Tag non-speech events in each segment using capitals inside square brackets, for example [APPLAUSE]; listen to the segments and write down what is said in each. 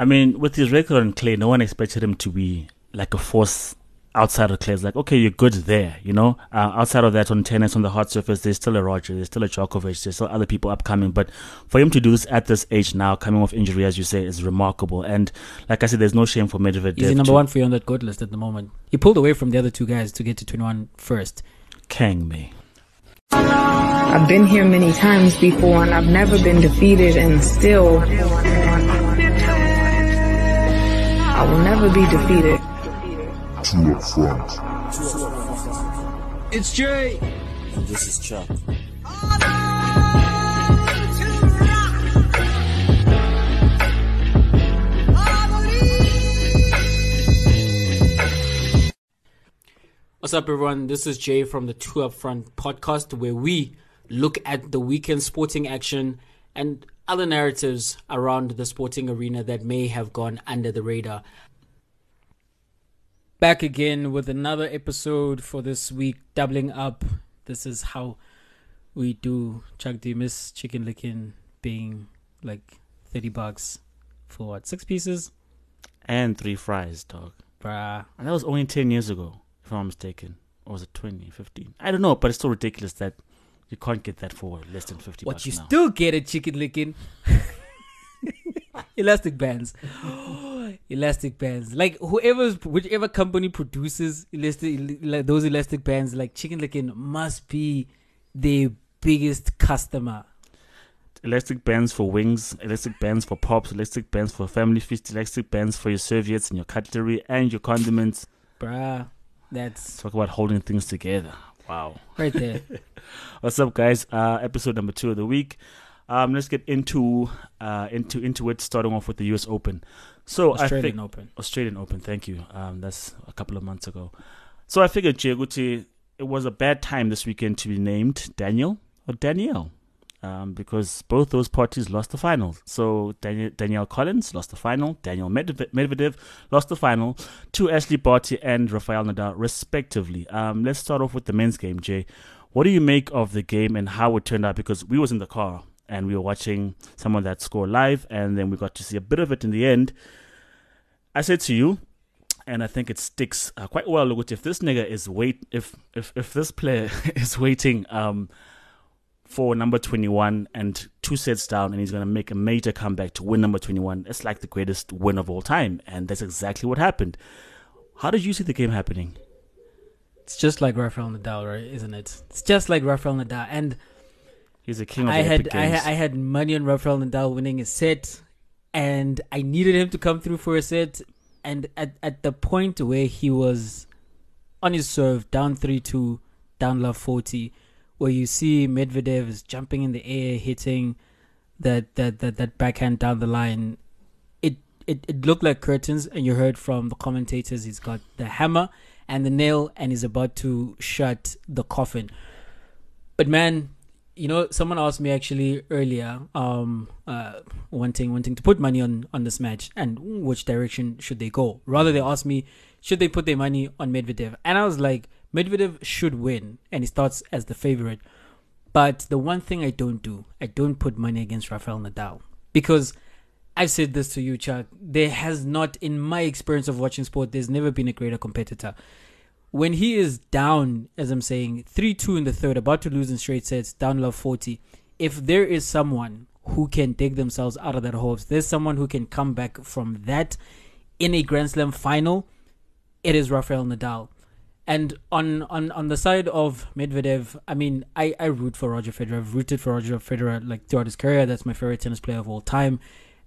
I mean, with his record on clay, no one expected him to be like a force outside of clay. It's like, okay, you're good there, you know? Uh, outside of that, on tennis, on the hard surface, there's still a Roger, there's still a Djokovic, there's still other people upcoming. But for him to do this at this age now, coming off injury, as you say, is remarkable. And like I said, there's no shame for Medvedev. He's the number to- one for you on that good list at the moment. He pulled away from the other two guys to get to 21 first. Kang me. I've been here many times before and I've never been defeated and still I will never be defeated. Two up front. It's Jay. And this is Chuck. What's up, everyone? This is Jay from the Two Up Front podcast, where we look at the weekend sporting action and other narratives around the sporting arena that may have gone under the radar. Back again with another episode for this week, doubling up. This is how we do. Chuck, do you miss Chicken Licken being like 30 bucks for what, six pieces? And three fries, dog. Bruh. And that was only 10 years ago, if I'm mistaken. Or was it 20, 15? I don't know, but it's still ridiculous that you can't get that for less than 50 What bucks you now. still get at Chicken Licken. [LAUGHS] elastic bands. [GASPS] elastic bands. Like whoever's whichever company produces elastic like those elastic bands, like Chicken Licken must be their biggest customer. elastic bands for wings, elastic bands for pops, elastic bands for family feast, elastic bands for your serviettes and your cutlery and your condiments. Bruh. That's Talk about holding things together. Wow. right there. [LAUGHS] What's up, guys? Uh, episode number two of the week. Um, let's get into uh, into into it. Starting off with the U.S. Open. So I Australian think Open. Australian Open. Thank you. Um, that's a couple of months ago. So I figured, Chiaguti, it was a bad time this weekend to be named Daniel or Danielle, um, because both those parties lost the finals. So Daniel, Danielle Collins lost the final. Daniel Medvedev, Medvedev lost the final to Ashleigh Barty and Rafael Nadal, respectively. Um, let's start off with the men's game, Jay. What do you make of the game and how it turned out? Because we was in the car and we were watching some of that score live, and then we got to see a bit of it in the end. I said to you, and I think it sticks uh, quite well. Look, if this nigga is wait, if if if this player [LAUGHS] is waiting um for number twenty one and two sets down, and he's gonna make a major comeback to win number twenty one, it's like the greatest win of all time, and that's exactly what happened. How did you see the game happening? It's just like Rafael Nadal, right? Isn't it? It's just like Rafael Nadal. And He's a king of I the had I, games. ha- I had money on Rafael Nadal winning a set, and I needed him to come through for a set. And at at the point where he was on his serve, down three two, down love forty, where you see Medvedev is jumping in the air, hitting that that that that backhand down the line. It it it looked like curtains, and you heard from the commentators he's got the hammer and the nail, and he's about to shut the coffin. But man, you know, someone asked me actually earlier, um, uh, wanting wanting to put money on on this match and which direction should they go. Rather, they asked me, should they put their money on Medvedev? And I was like, Medvedev should win, and he starts as the favorite. But the one thing I don't do, I don't put money against Rafael Nadal because I've said this to you, Chuck. There has not, in my experience of watching sport, there's never been a greater competitor when he is down, as I'm saying, 3 2 in the third, about to lose in straight sets, down love 40, if there is someone who can dig themselves out of that hole, there's someone who can come back from that in a Grand Slam final, it is Rafael Nadal. And on, on, on the side of Medvedev, I mean, I, I root for Roger Federer. I've rooted for Roger Federer like throughout his career. That's my favorite tennis player of all time.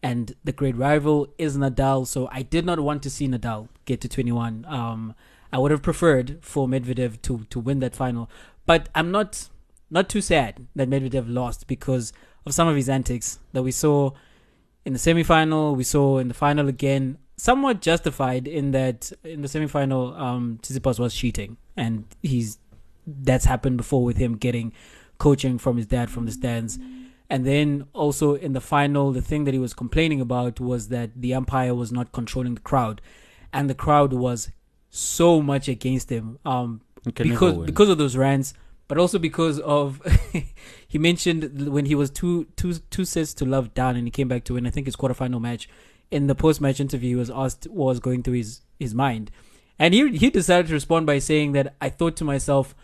And the great rival is Nadal. So I did not want to see Nadal get to 21. Um, I would have preferred for Medvedev to to win that final, but I'm not not too sad that Medvedev lost because of some of his antics that we saw in the semifinal. We saw in the final again, somewhat justified in that in the semifinal, um, Tsitsipas was cheating, and he's that's happened before with him getting coaching from his dad from the stands. And then also in the final, the thing that he was complaining about was that the umpire was not controlling the crowd, and the crowd was so much against him um, You can never because because of those rants, but also because of [LAUGHS] he mentioned when he was two two two sets to love down and he came back to win. I think his quarterfinal match in the post match interview, he was asked what was going through his, his mind. And he, he decided to respond by saying that I thought to myself,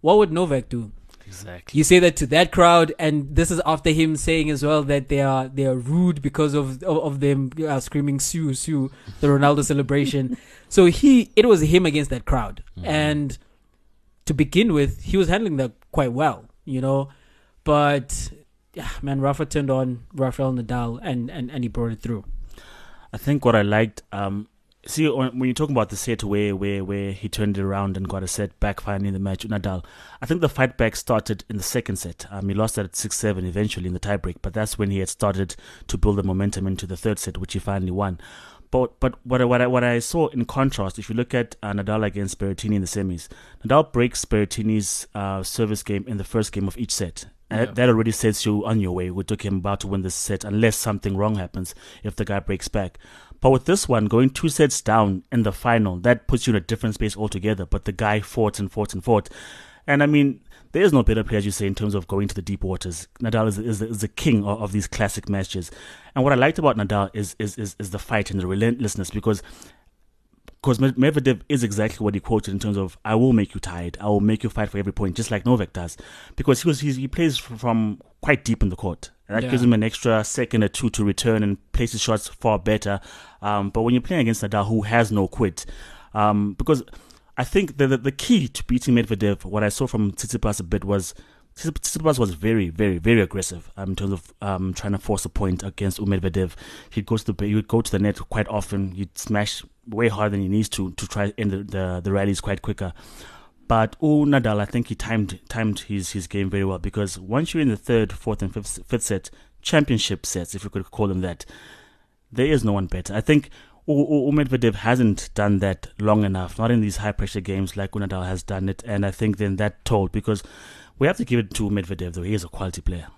what would Novak do? Exactly. You say that to that crowd, and this is after him saying as well that they are they are rude because of of, of them uh, screaming "Sue Sue" the Ronaldo celebration. [LAUGHS] So he it was him against that crowd, and to begin with, he was handling that quite well, you know. But yeah, man, Rafa turned on Rafael Nadal, and and and he brought it through. I think what I liked, um, see, when you're talking about the set where, where, where he turned it around and got a set back finally in the match Nadal, I think the fight back started in the second set. Um, he lost that at 6 7 eventually in the tiebreak, but that's when he had started to build the momentum into the third set, which he finally won. But but what I, what I, what I saw in contrast, if you look at uh, Nadal against Berrettini in the semis, Nadal breaks Berrettini's uh, service game in the first game of each set. And that- that already sets you on your way. We took him about to win this set unless something wrong happens if the guy breaks back. But with this one, going two sets down in the final, that puts you in a different space altogether. But the guy fought and fought and fought. And I mean, there is no better player, as you say, in terms of going to the deep waters. Nadal is, is, is the king of, of these classic matches. And what I liked about Nadal is, is, is, is the fight and the relentlessness because because Medvedev is exactly what he quoted in terms of "I will make you tired, I will make you fight for every point," just like Novak does, because he was he's, he plays from quite deep in the court, and that Yeah. gives him an extra second or two to return and place his shots far better. Um, but when you're playing against Nadal, who has no quit, um, because I think the, the the key to beating Medvedev, what I saw from Tsitsipas a bit was. Tsitsipas was very, very, very aggressive um, in terms of um, trying to force a point against Medvedev. He'd go to the he would go to the net quite often. He'd smash way harder than he needs to to try end the, the, the rallies quite quicker. But oh, Nadal, I think he timed timed his, his game very well because once you're in the third, fourth, and fifth fifth set, championship sets, if you could call them that, there is no one better. I think U- Medvedev hasn't done that long enough, not in these high pressure games like Nadal has done it, and I think then that told because we have to give it to Medvedev though he is a quality player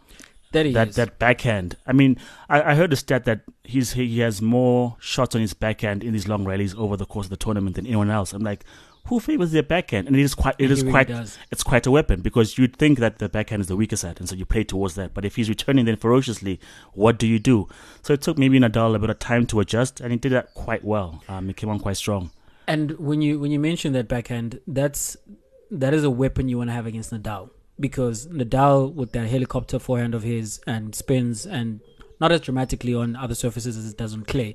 That that is. that backhand. I mean, I, I heard a stat that he's he has more shots on his backhand in these long rallies over the course of the tournament than anyone else. I'm like, who favors their backhand? And it is quite it is really quite does. it's quite a weapon because you'd think that the backhand is the weaker side, and so you play towards that. But if he's returning then ferociously, what do you do? So it took maybe Nadal a bit of time to adjust, and he did that quite well. Um, he came on quite strong. And when you when you mention that backhand, that's that is a weapon you want to have against Nadal because Nadal with that helicopter forehand of his and spins and not as dramatically on other surfaces as it does on clay,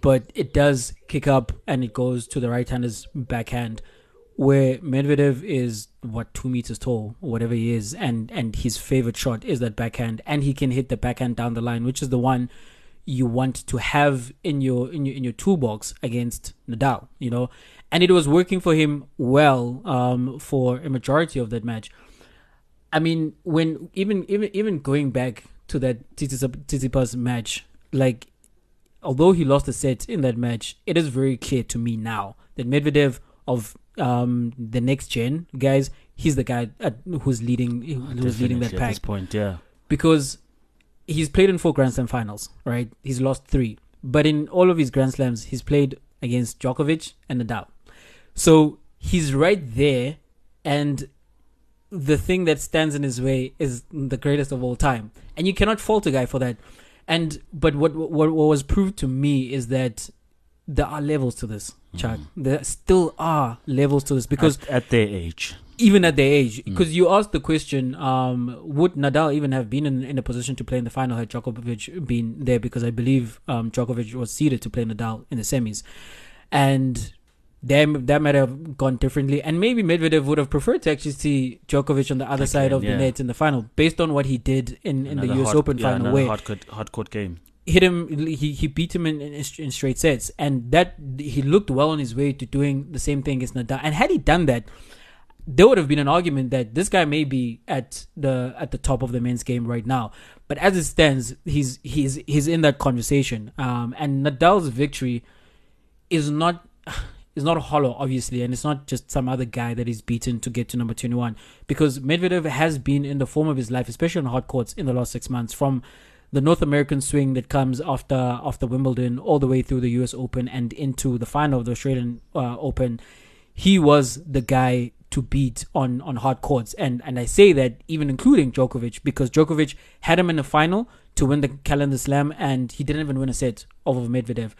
but it does kick up and it goes to the right-hander's backhand. Where Medvedev is what two meters tall, whatever he is, and and his favorite shot is that backhand, and he can hit the backhand down the line, which is the one you want to have in your in your in your toolbox against Nadal, you know, and it was working for him well um, for a majority of that match. I mean, when even even even going back to that Tsitsipas match, like although he lost the set in that match, it is very clear to me now that Medvedev of um, the next gen guys, he's the guy at, who's leading who's leading that at pack this point. Yeah, because he's played in four Grand Slam finals, right? He's lost three, but in all of his Grand Slams, he's played against Djokovic and Nadal. So he's right there, and the thing that stands in his way is the greatest of all time, and you cannot fault a guy for that. And but what what, what was proved to me is that there are levels to this, Chuck. There still are levels to this because at, at their age. even at their age. Because you asked the question, um, would Nadal even have been in, in a position to play in the final had Djokovic been there? Because I believe um, Djokovic was seeded to play Nadal in the semis. And that, that might have gone differently. And maybe Medvedev would have preferred to actually see Djokovic on the other side of yeah. the net in the final, based on what he did in, in the US hard- Open yeah, final, where hard court, hard court game. hit him. He he beat him in, in in straight sets, and that he looked well on his way to doing the same thing as Nadal. And had he done that, there would have been an argument that this guy may be at the at the top of the men's game right now. But as it stands, he's he's he's in that conversation. Um, and Nadal's victory is not is not hollow, obviously, and it's not just some other guy that he's beaten to get to number twenty one. Because Medvedev has been in the form of his life, especially on hard courts, in the last six months. From the North American swing that comes after after Wimbledon, all the way through the U.S. Open and into the final of the Australian uh, Open, he was the guy to beat on on hard courts. And and I say that even including Djokovic because Djokovic had him in the final to win the calendar slam, and he didn't even win a set over Medvedev.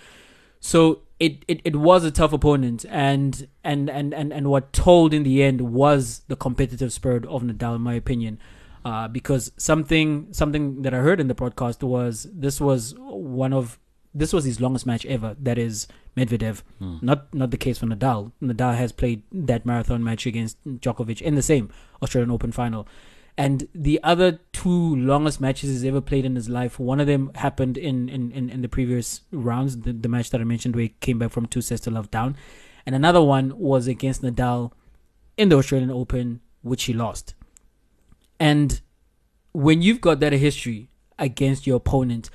So it, it, it was a tough opponent, and, and, and, and, and what told in the end was the competitive spirit of Nadal, in my opinion. Uh, because something something that I heard in the broadcast was this was one of this was his longest match ever. That is Medvedev, not not the case for Nadal. Nadal has played that marathon match against Djokovic in the same Australian Open final. And the other two longest matches he's ever played in his life, one of them happened in, in, in, in the previous rounds, the, the match that I mentioned where he came back from two sets to love down. And another one was against Nadal in the Australian Open, which he lost. And when you've got that history against your opponent,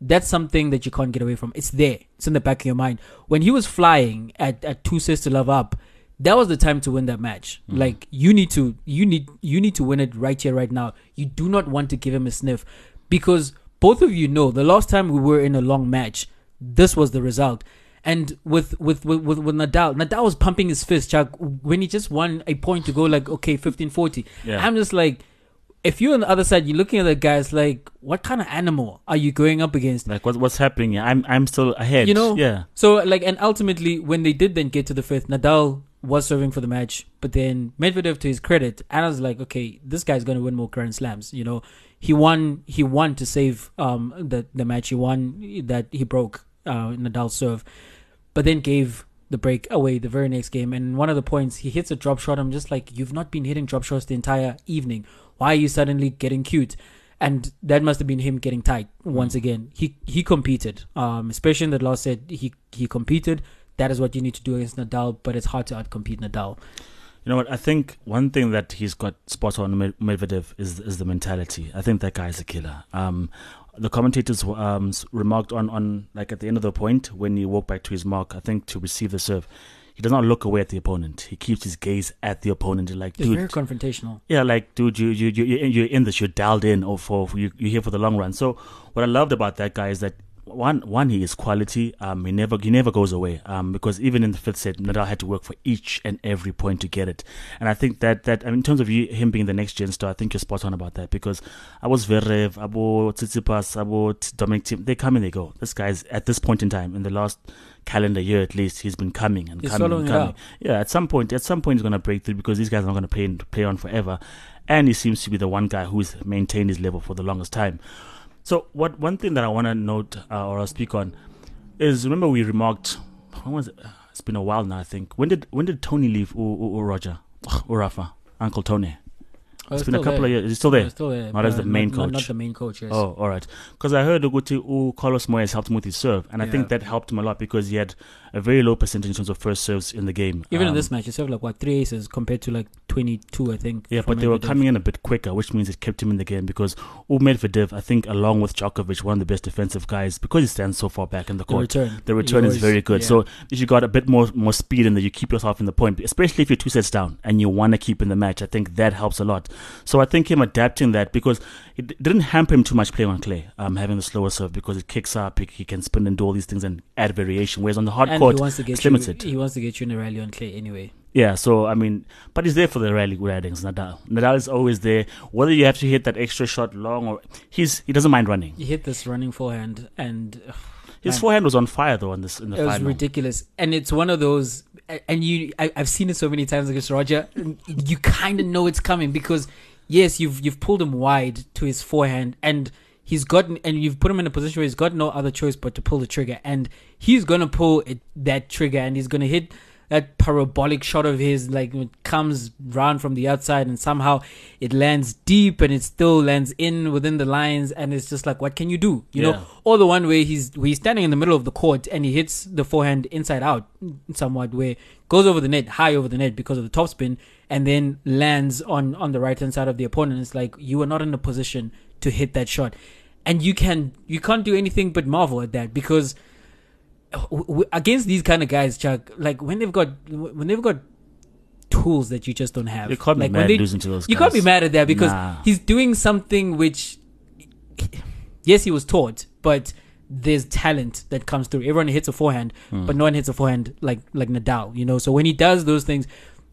that's something that you can't get away from. It's there. It's in the back of your mind. When he was flying at, at two sets to love up, that was the time to win that match. Mm. Like you need to you need you need to win it right here, right now. You do not want to give him a sniff. Because both of you know the last time we were in a long match, this was the result. And with with with, with, with Nadal, Nadal was pumping his fist, Chuck, when he just won a point to go like, okay, 15-40. Yeah. I'm just like, if you're on the other side, you're looking at the guys like, what kind of animal are you going up against? Like what, what's happening? I'm I'm still ahead. You know? Yeah. So like, and ultimately, when they did then get to the fifth, Nadal was serving for the match, but then Medvedev, to his credit, and I was like, okay, this guy's going to win more Grand Slams. You know, he won. He won to save um the the match. He won that he broke uh, Nadal's serve, but then gave the break away the very next game. And one of the points, he hits a drop shot. I'm just like, you've not been hitting drop shots the entire evening. Why are you suddenly getting cute? And that must have been him getting tight once again. He he competed, um, especially in the last set. He he competed. That is what you need to do against Nadal, but it's hard to outcompete Nadal. You know what? I think one thing that he's got spot on Med- Medvedev is is the mentality. I think that guy is a killer. Um, the commentators um, remarked on on like at the end of the point when he walked back to his mark. I think to receive the serve, he does not look away at the opponent. He keeps his gaze at the opponent. Like, It's dude, very confrontational. yeah, like dude, you you you you- you're in this. You're dialed in, or for for- you you're here for the long run. So what I loved about that guy is that one one he is quality. Um, he never he never goes away. Um, because even in the fifth set, Nadal had to work for each and every point to get it. And I think that that I mean, in terms of you, him being the next gen star, I think you're spot on about that because I was Zverev, Abo Tsitsipas, Abo Dominic Thiem. They come and they go. This guy's at this point in time in the last calendar year at least he's been coming and He's coming and coming. Yeah, at some point, at some point, he's going to break through because these guys are not going to play play on forever, and he seems to be the one guy who's maintained his level for the longest time. So, what one thing that I want to note uh, or I'll speak on is remember we remarked. When was it? It's been a while now. I think when did when did Tony leave? Or, or, or Roger, or Rafa, Uncle Tony. Oh, It's been a couple of years. Is he still there? Yeah, still there. Not as the main not, not- Not, coach. the main coach. Yes. Oh, all right. Because I heard Uguti U Carlos Moya helped him with his serve, and I think that helped him a lot because he had a very low percentage in terms of first serves in the game. Even in Um, this match, he served like what three aces compared to like twenty two, I think. Yeah, but they were coming in a bit quicker, which means it kept him in the game because Medvedev, I think, along with Djokovic, one of the best defensive guys because he stands so far back in the The court. return. The return He is very good. yeah. So if you got a bit more more speed in there, you keep yourself in the point, especially if you're two sets down and you want to keep in the match. I think that helps a lot. So I think him adapting that because it didn't hamper him too much playing on clay, um, having the slower serve because it kicks up, he, he can spin and do all these things and add variation. Whereas on the hard and court, he wants to get it's you, limited. He wants to get you in a rally on clay anyway. Yeah, so I mean, but he's there for the rally ratings. Nadal, Nadal is always there. Whether you have to hit that extra shot long or he's he doesn't mind running. He hit this running forehand, and ugh, His Man. forehand was on fire though on this in the it was ridiculous. And it's one of those, and you, I, I've seen it so many times against Roger. You kind of know it's coming because yes, you've you've pulled him wide to his forehand, and he's gotten, and you've put him in a position where he's got no other choice but to pull the trigger, and he's gonna pull it, that trigger, and he's gonna hit that parabolic shot of his, like it comes round from the outside, and somehow it lands deep, and it still lands in within the lines, and it's just like, what can you do? You Yeah. know, or the one where he's where he's standing in the middle of the court and he hits the forehand inside out somewhat where goes over the net high over the net because of the topspin and then lands on on the right hand side of the opponent it's like you are not in a position to hit that shot and you can you can't do anything but marvel at that because against these kind of guys Chuck like when they've got when they've got tools that you just don't have You can't be like when mad they, losing to those you can't be mad at that because Nah. he's doing something which yes he was taught but there's talent that comes through everyone hits a forehand Hmm. but no one hits a forehand like like nadal you know so when he does those things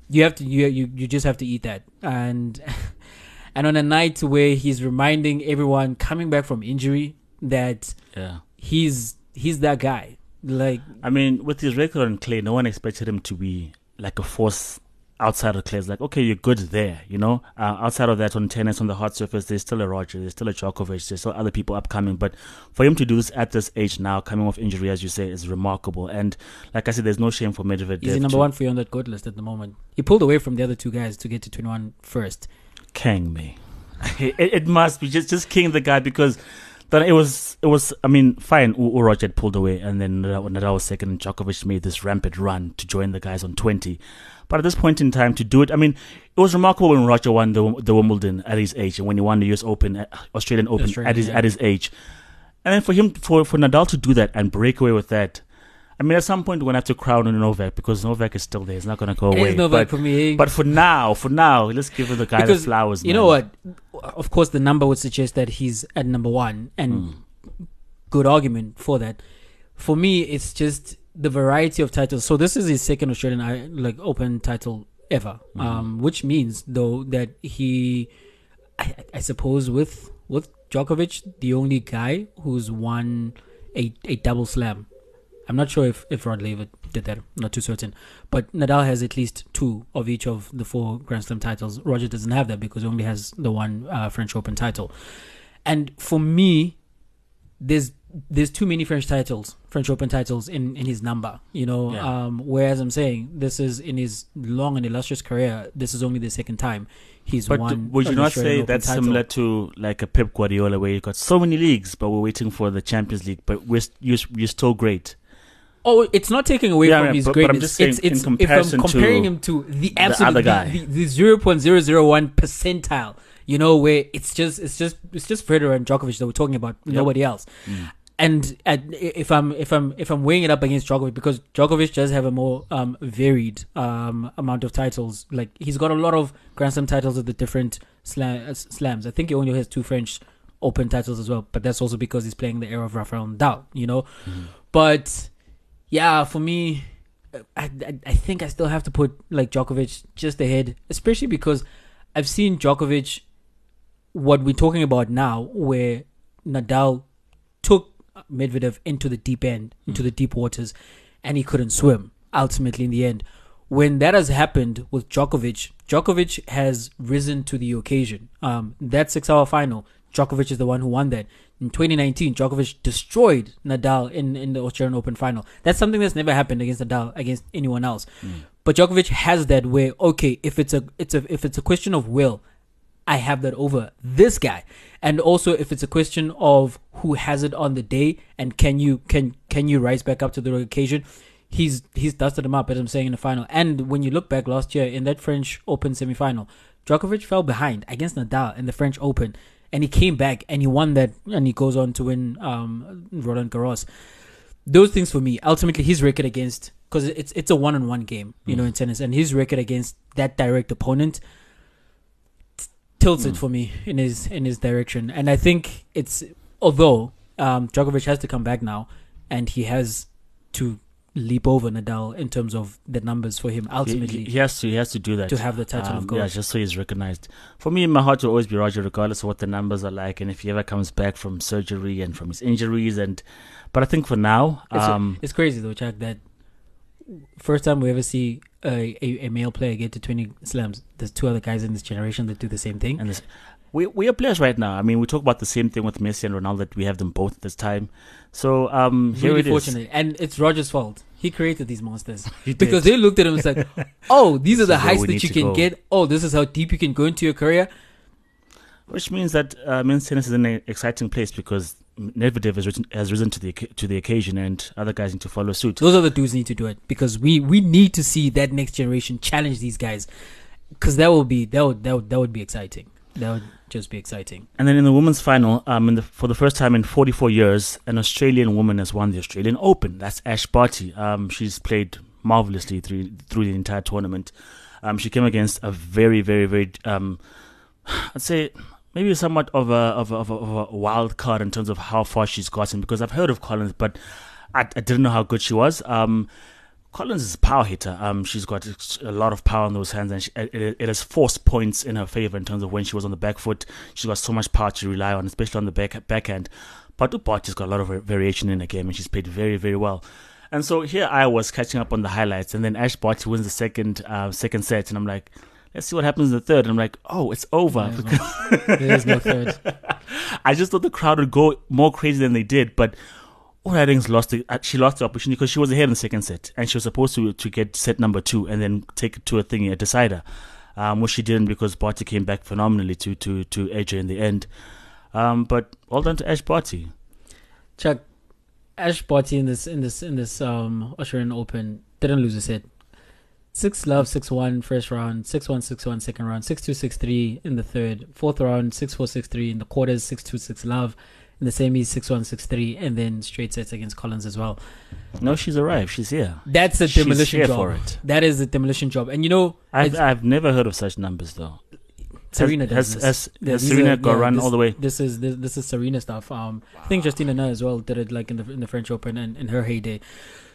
you have to you you, you just have to eat that and [LAUGHS] and on a night where he's reminding everyone coming back from injury that Yeah. he's he's that guy. Like I mean, with his record on clay, no one expected him to be like a force outside of clay. It's like, okay, you're good there, you know? Uh, outside of that, on tennis, on the hard surface, there's still a Roger, there's still a Djokovic, there's still other people upcoming. But for him to do this at this age now, coming off injury, as you say, is remarkable. And like I said, there's no shame for Medvedev. he's number one for you on that gold list at the moment. He pulled away from the other two guys to get to 21 first. King me. [LAUGHS] it, it must be just just king the guy because then it was it was I mean fine. U- had pulled away and then Nadal Nadal was second and Djokovic made this rampant run to join the guys on twenty. But at this point in time, to do it, I mean, it was remarkable when Roger won the the Wimbledon at his age and when he won the U.S. Open, uh, Australian Open Australian, at his yeah. at his age, and then for him for for Nadal to do that and break away with that. I mean, at some point, we're going to have to crown on Novak because Novak is still there. He's not going to go It away. is Novak but, for me. but for now, for now, let's give the guy because the flowers. you man. know what? Of course, the number would suggest that he's at number one, and Mm. good argument for that. For me, it's just the variety of titles. So this is his second Australian like Open title ever, Mm-hmm. um, which means though that he, I, I suppose, with with Djokovic, the only guy who's won a a double slam. I'm not sure if, if Rod Laver did that. I'm not too certain. But Nadal has at least two of each of the four Grand Slam titles. Roger doesn't have that because he only has the one uh, French Open title. And for me, there's there's too many French titles, French Open titles in, in his number. You know, Yeah. um, whereas I'm saying this is in his long and illustrious career. This is only the second time he's But won. would you not Australian say Open that's title. similar to like a Pep Guardiola, where you got so many leagues, but we're waiting for the Champions League, but we're you're, you're still great. Oh, it's not taking away Yeah, from yeah, his but- but I'm greatness. just saying it's in it's if I'm comparing to him to the absolute other guy. the, the, the 0.001 percentile. You know where it's just it's just it's just Federer and Djokovic that we're talking about, nobody else. Mm. And at, if I'm if I'm if I'm weighing it up against Djokovic because Djokovic does have a more um, varied um, amount of titles. Like he's got a lot of Grand Slam titles at the different slam, uh, slams. I think he only has two French Open titles as well, but that's also because he's playing the era of Rafael Nadal. You know, but yeah, for me, I, I I think I still have to put like Djokovic just ahead, especially because I've seen Djokovic. What we're talking about now, where Nadal took Medvedev into the deep end, into the deep waters, and he couldn't swim. Ultimately, in the end, when that has happened with Djokovic, Djokovic has risen to the occasion. Um, that six-hour final, Djokovic is the one who won that. In 2019, Djokovic destroyed Nadal in, in the Australian Open final. That's something that's never happened against Nadal against anyone else. Hmm. But Djokovic has that where okay, if it's a it's a if it's a question of will, I have that over this guy. And also if it's a question of who has it on the day and can you can can you rise back up to the occasion, he's he's dusted him up as I'm saying in the final. And when you look back last year in that French Open semifinal, Djokovic fell behind against Nadal in the French Open and he came back and he won that and he goes on to win um Roland Garros. Those things for me, ultimately his record against because it's it's a one on one game, you know, in tennis, and his record against that direct opponent tilts it for me in his in his direction. And I think it's although um, Djokovic has to come back now, and he has to leap over Nadal in terms of the numbers for him ultimately he- he has to. He has to do that to have the title Um, of gold. Yeah, just so he's recognized. For me, my heart will always be Roger, regardless of what the numbers are like, and if he ever comes back from surgery and from his injuries. And but I think for now, It's, um, it's crazy though, Chuck. That first time we ever see a, a, a male player get to twenty slams. There's two other guys in this generation that do the same thing. and this, we we are players right now. I mean, we talk about the same thing with Messi and Ronaldo. That we have them both at this time. So um, here really it is. fortunate, and it's Roger's fault. He created these monsters [LAUGHS] because they looked at him and like, [LAUGHS] "Oh, these are the is heights that you can go." get. Oh, this is how deep you can go into your career." Which means that uh, men's tennis is in an exciting place because Medvedev has risen, has risen to the to the occasion, and other guys need to follow suit. Those are the dudes need to do it because we we need to see that next generation challenge these guys because that will be that would that would, that would be exciting. That would just be exciting. And then in the women's final, um, the, for the first time in 44 years, an Australian woman has won the Australian Open. That's Ash Barty. Um, she's played marvelously through through the entire tournament. Um, she came against a very, very, very, um, I'd say maybe somewhat of a, of a of a of a wild card in terms of how far she's gotten. Because I've heard of Collins, but I, I didn't know how good she was. Um, Collins is a power hitter. Um, she's got a lot of power in those hands, and she, it, it has forced points in her favor in terms of when she was on the back foot. She's got so much power to rely on, especially on the back backhand. But Barty's got a lot of variation in the game, and she's played very, very well. And so here I was catching up on the highlights, and then Ash Barty wins the second uh, second set, and I'm like, let's see what happens in the third. And I'm like, oh, it's over. [LAUGHS] There is no third. I just thought the crowd would go more crazy than they did, but Oreadings lost the, uh, she lost the opportunity because she was ahead in the second set, and she was supposed to to get set number two and then take it to a thingy, a decider, um, which she didn't because Barty came back phenomenally to to to her in the end. Um, but well done to Ash Barty. Chuck, Ash Barty in this in this in this um Australian Open didn't lose a set. Six love, six one first round, six one, six one second round, six two, six three in the third, fourth round, six four, six three in the quarters, six two, six love in the semis, six one, six three, and then straight sets against Collins as well. No, she's arrived. She's here. That's a She's demolition here job. for it. That is a demolition job, and you know, I've I've never heard of such numbers though. Serena has, does has, this. has, has Serena are- got yeah, run this- all the way. This is this, this is Serena stuff. Um, I think Justine Henin as well did it like in the in the French Open and in her heyday.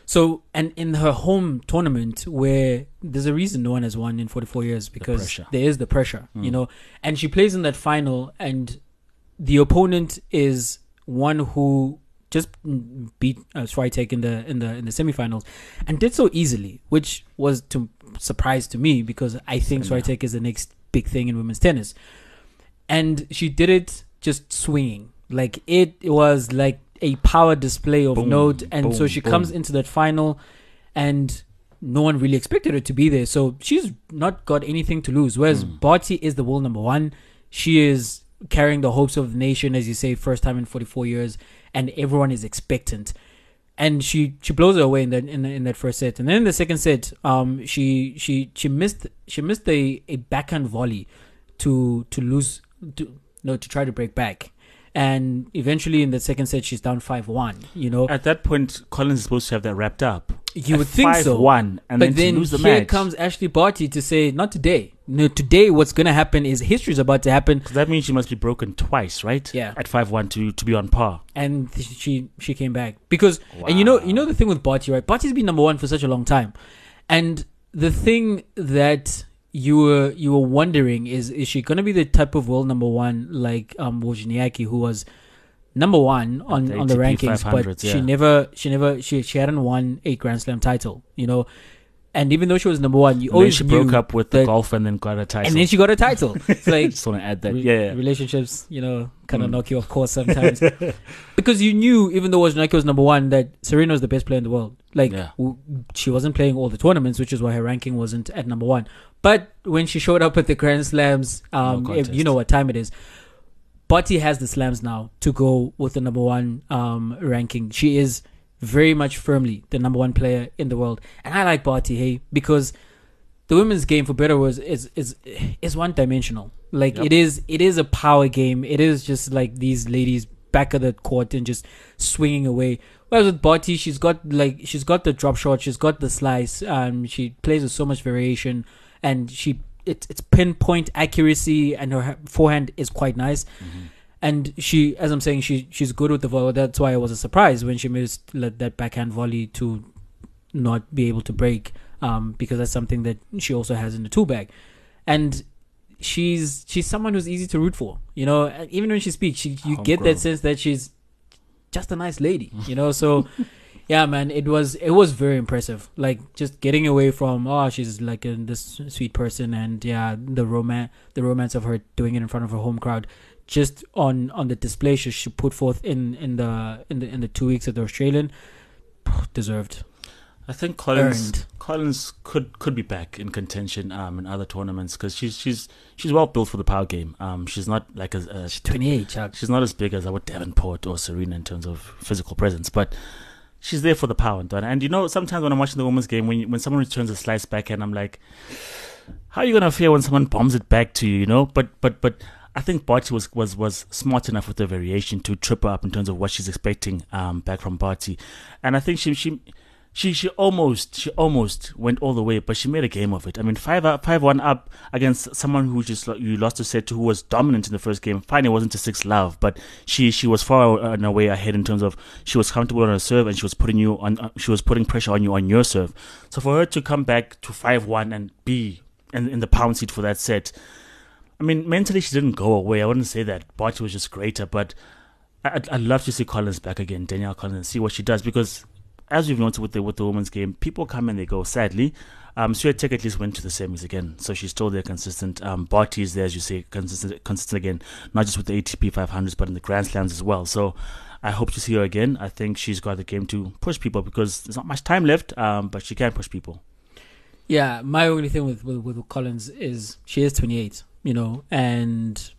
So and in her home tournament where there's a reason no one has won in 44 years because pressure. there is the pressure, you Mm. know. And she plays in that final, and the opponent is one who just beat uh, Swiatek in the in the in the semifinals, and did so easily, which was to surprise to me because I think yeah. Swiatek is the next big thing in women's tennis, and she did it just swinging like it was like a power display of Boom, note, and so boom, she comes into that final, and no one really expected her to be there. So she's not got anything to lose. Whereas Mm. Barty is the world number one. She is carrying the hopes of the nation, as you say, first time in 44 years, and everyone is expectant. And she she blows her away in that in, in that first set, and then in the second set, um, she she she missed she missed a, a backhand volley to to lose to no to try to break back, and eventually in the second set she's down five one. You know, At that point, Collins is supposed to have that wrapped up. you would think so. 5-1, and but then, then the here match. comes Ashleigh Barty to say, not today. No, today what's going to happen is history is about to happen, 'Cause that means she must be broken twice, right? Yeah. At five one to to be on par. and she she came back because wow. and you know you know the thing with Barty, right? Barty's been number one for such a long time, and the thing that you were you were wondering is is she going to be the type of world number one like um Wozniacki who was number one on the on the rankings, but 500s, she never she never she she hadn't won a Grand Slam title, you know. And even though she was number one, you And then always she broke up with the golf and then got a title. and then she got a title. [LAUGHS] It's like just want to add that. re- yeah. relationships, you know, kind of Mm. knock you off course sometimes. [LAUGHS] because you knew, even though Wozniacki was number one, that Serena was the best player in the world. Like, Yeah. w- she wasn't playing all the tournaments, which is why her ranking wasn't at number one. But when she showed up at the Grand Slams, um, No if- you know what time it is. Barty has the slams now to go with the number one um, ranking. She is very much firmly the number one player in the world, and I like Barty, hey, because the women's game, for better words, is is is one dimensional. Like Yep. it is, it is a power game. It is just like these ladies back of the court and just swinging away. Whereas with Barty, she's got like she's got the drop shot, she's got the slice, um, she plays with so much variation, and she it's it's pinpoint accuracy, and her forehand is quite nice. And she, as I'm saying, she she's good with the volley. That's why it was a surprise when she missed that backhand volley to not be able to break, um, because that's something that she also has in the tool bag, and she's she's someone who's easy to root for. You know, even when she speaks, she, you get Homegrown. that sense that she's just a nice lady. You know, so. [LAUGHS] Yeah, man, it was it was very impressive. Like just getting away from oh, she's like a, this sweet person, and yeah, the romance the romance of her doing it in front of her home crowd, just on on the display she, she put forth in in the in the in the two weeks at the Australian, deserved, I think Collins earned. Collins could could be back in contention um in other tournaments because she's she's she's well built for the power game. Um, she's not like a, a She's twenty eight, Chuck. she's not as big as I would Davenport or Serena in terms of physical presence, but she's there for the power. And, and you know, sometimes when I'm watching the women's game, when when someone returns a slice back, and I'm like, how are you gonna feel when someone bombs it back to you? You know, but but but. I think Barty was, was, was smart enough with the variation to trip her up in terms of what she's expecting um, back from Barty, and I think she she she she almost she almost went all the way, but she made a game of it. I mean, five up, five one up against someone who just you lost a set to, who was dominant in the first game. Fine, it wasn't a six love, but she she was far and away ahead in terms of she was comfortable on her serve and she was putting you on. Uh, she was putting pressure on you on your serve. So for her to come back to five one and be in, in the pound seat for that set, I mean, mentally she didn't go away. I wouldn't say that. Barty was just greater, but I'd, I'd love to see Collins back again, Danielle Collins, and see what she does because, as we've noticed with the with the women's game, people come and they go. Sadly, um, Swiatek at least went to the semis again, so she's still there, consistent. Um, Barty is there, as you say, consistent, consistent again, not just with the ATP 500s, but in the Grand Slams as well. So. I hope to see her again. I think she's got the game to push people because there's not much time left, um, but she can push people. Yeah, my only thing with, with with Collins is she is 28, you know, and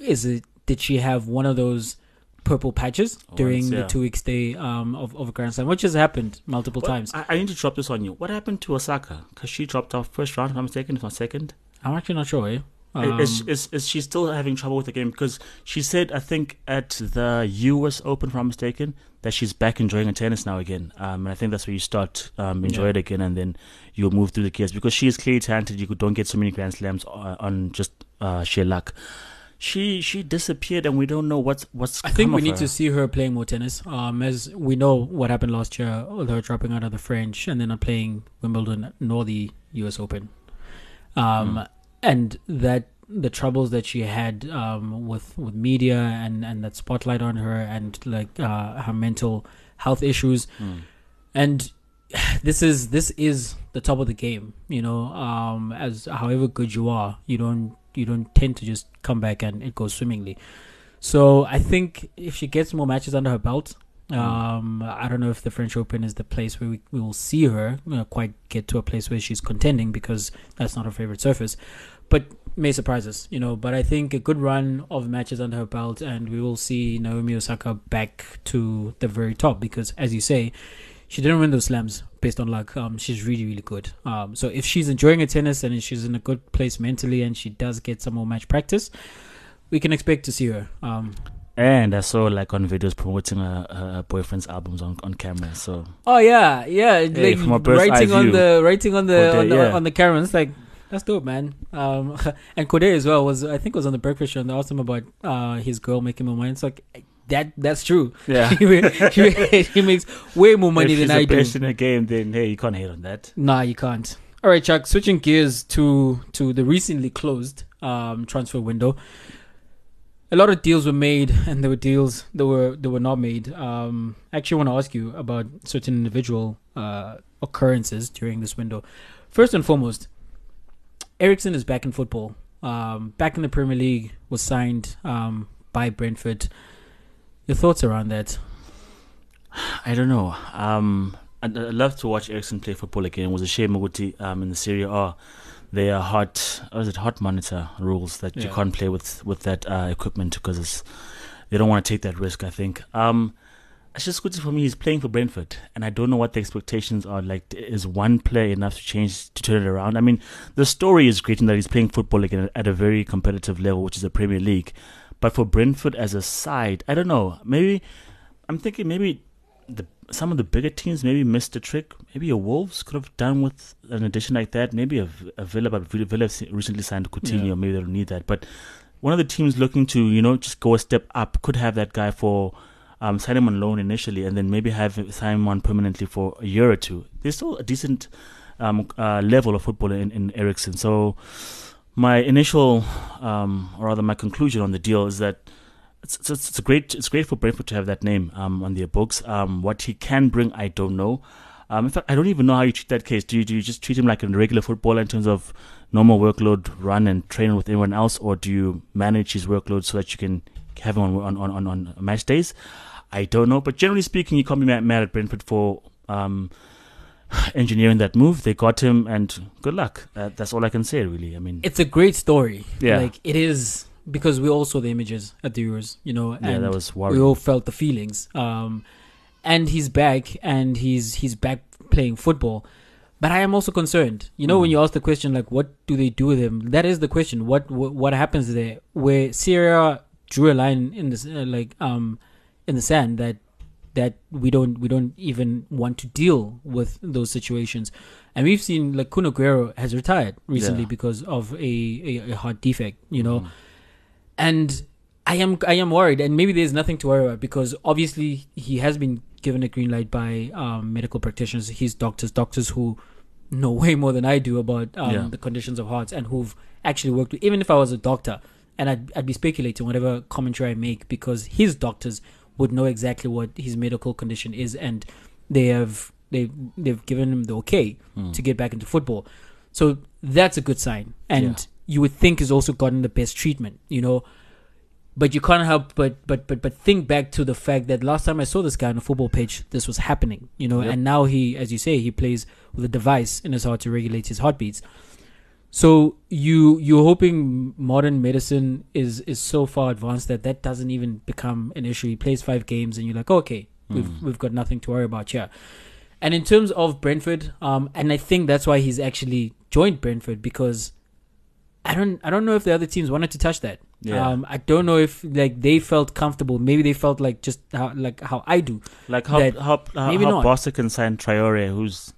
is it did she have one of those purple patches during yeah. the two week stay um of of Grand Slam, which has happened multiple Well, times. I, I need to drop this on you. What happened to Osaka? Because she dropped off first round, if I'm mistaken, if not second. I'm actually not sure. Eh? Um, is, is is she still having trouble with the game? Because she said, I think at the U.S. Open, if I'm mistaken, that she's back enjoying her tennis now again. Um, and I think that's where you start um, enjoy Yeah. it again, and then you'll move through the gears because she is clearly talented. You don't get so many Grand Slams on, on just uh, sheer luck. She she disappeared, and we don't know what's what's. I think we need her. to see her playing more tennis. Um, as we know what happened last year, with her dropping out of the French and then not playing Wimbledon nor the U.S. Open, um, Mm. and that the troubles that she had um, with with media and and that spotlight on her and like uh, her mental health issues, Mm. and [SIGHS] this is this is the top of the game. You know, um, as however good you are, you don't you don't tend to just come back and it goes swimmingly. So I think if she gets more matches under her belt, um, I don't know if the French Open is the place where we, we will see her quite get to a place where she's contending because that's not her favorite surface. But may surprise us, you know. But I think a good run of matches under her belt, and we will see Naomi Osaka back to the very top because, as you say, she didn't win those slams based on luck. Um, she's really, really good. Um, so if she's enjoying her tennis and she's in a good place mentally and she does get some more match practice, we can expect to see her. Um, And I saw like on videos promoting her, her boyfriend's albums on, on camera. So oh yeah, yeah, Hey, like from a bird's writing on the writing on the Cordae, on the, yeah. on the camera. It's like that's dope, man. Um, [LAUGHS] and Cordae as well was I think was on the breakfast show and they asked him about uh his girl making more money. It's like that that's true. yeah, [LAUGHS] he, [LAUGHS] he makes way more money if than I the do. best in a game, then hey, you can't hate on that. Nah, you can't. All right, Chuck. Switching gears to to the recently closed um, transfer window. A lot of deals were made, and there were deals that were that were not made. Um, I actually want to ask you about certain individual uh, occurrences during this window. First and foremost, Eriksen is back in football. Um, back in the Premier League, was signed um, by Brentford. Your thoughts around that? I don't know. Um, I'd, I'd love to watch Eriksen play football again. It was a shame Muguti, um in the Serie A. They are hot. Or is it hot monitor rules that you can't play with with that uh, equipment because they don't want to take that risk. I think. Um, it's just good for me. He's playing for Brentford, and I don't know what the expectations are. Like, is one player enough to change to turn it around? I mean, the story is great in that he's playing football again at a very competitive level, which is the Premier League. But for Brentford as a side, I don't know. Maybe I'm thinking maybe the some of the bigger teams maybe missed a trick. Maybe a Wolves could have done with an addition like that. Maybe a Villa, but Villa Villa recently signed Coutinho. Yeah. Maybe they don't need that. But one of the teams looking to you know just go a step up could have that guy for um, sign him on loan initially, and then maybe have sign him on permanently for a year or two. There's still a decent um, uh, level of football in, in Eriksen. So my initial, um, or rather my conclusion on the deal is that it's, it's, it's great it's great for Brentford to have that name um, on their books. Um, what he can bring, I don't know. Um, in fact, I don't even know how you treat that case. Do you, do you just treat him like a regular footballer in terms of normal workload, run and train with anyone else, or do you manage his workload so that you can have him on on, on, on match days? I don't know, but generally speaking, you can't be mad, mad at Brentford for um, [SIGHS] engineering that move. They got him, and good luck. Uh, that's all I can say, really. I mean, It's a great story. Yeah. like it is because we all saw the images at the Euros, you know, yeah, that was we all felt the feelings. Um, and he's back, and he's he's back playing football. But I am also concerned. You know, when Mm. you ask the question like, "What do they do with him?" That is the question. What what, what happens there? Where Serie A drew a line in this uh, like um in the sand that that we don't we don't even want to deal with those situations. And we've seen like Kun Aguero has retired recently Yeah. because of a, a, a heart defect, you know. And I am I am worried, and maybe there's nothing to worry about because obviously he has been given a green light by um, medical practitioners, his doctors, doctors who know way more than I do about um, Yeah. the conditions of hearts and who've actually worked with. Even if I was a doctor, and I'd, I'd be speculating whatever commentary I make because his doctors would know exactly what his medical condition is, and they have they they've given him the okay hmm. to get back into football. So that's a good sign, and Yeah. you would think he's also gotten the best treatment, you know. But you can't help but but but but think back to the fact that last time I saw this guy on a football pitch, this was happening, you know, Yep. and now he, as you say, he plays with a device in his heart to regulate his heartbeats. So you you're hoping modern medicine is is so far advanced that that doesn't even become an issue. He plays five games, and you're like, okay, we've we've got nothing to worry about here. And in terms of Brentford, um, and I think that's why he's actually joined Brentford because I don't I don't know if the other teams wanted to touch that. Yeah. Um, I don't know if like they felt comfortable. Maybe they felt like just how, like how I do. Like how how how, maybe how. Barca can sign Traore, who's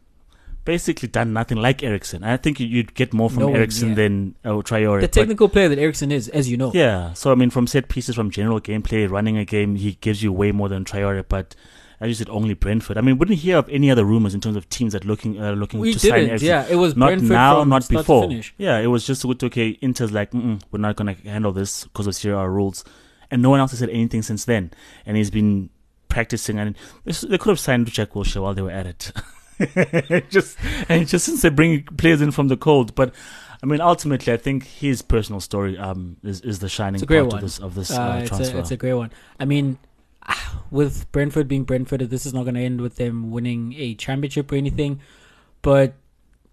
basically done nothing like Eriksen. I think you- you'd get more from No Eriksen yeah. than uh, Traore. The technical player that Eriksen is, as you know. Yeah, so I mean, from set pieces, from general gameplay, running a game, he gives you way more than Traore. But as you said, only Brentford. I mean, wouldn't hear of any other rumors in terms of teams that looking uh, looking We to sign didn't. Eriksen. Yeah, it was not Brentford now, not before. Yeah, it was just. Okay, Inter's like, we're not going to handle this because of Serie rules, and no one else has said anything since then. And he's been practicing, and they could have signed Jack Wilshere while they were at it. [LAUGHS] [LAUGHS] just and just since they bring players in from the cold, but. I mean, ultimately, I think his personal story um, is is the shining part one. of this of this Uh, uh, it's, transfer. a, it's a great one. I mean, [SIGHS] with Brentford being Brentford, this is not going to end with them winning a championship or anything. But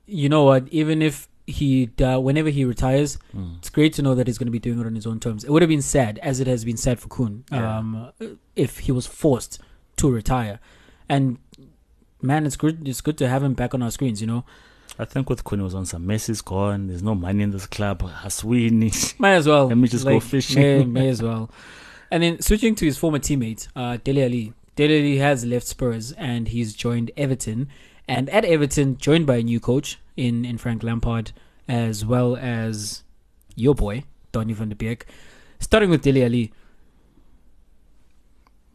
you know what? Even if he, uh, whenever he retires, Mm. it's great to know that he's going to be doing it on his own terms. It would have been sad, as it has been sad for Kun, Yeah. um, if he was forced to retire. And man, it's good. It's good to have him back on our screens. You know, I think with Quinn was on some Messi's gone. There's no money in this club. Haswini. [LAUGHS] might as well. Let me just go fishing. May, [LAUGHS] may as well. And then switching to his former teammate, uh, Dele Alli. Dele Alli has left Spurs and he's joined Everton. And at Everton, joined by a new coach in, in Frank Lampard, as well as your boy, Donny van de Beek. Starting with Dele Alli,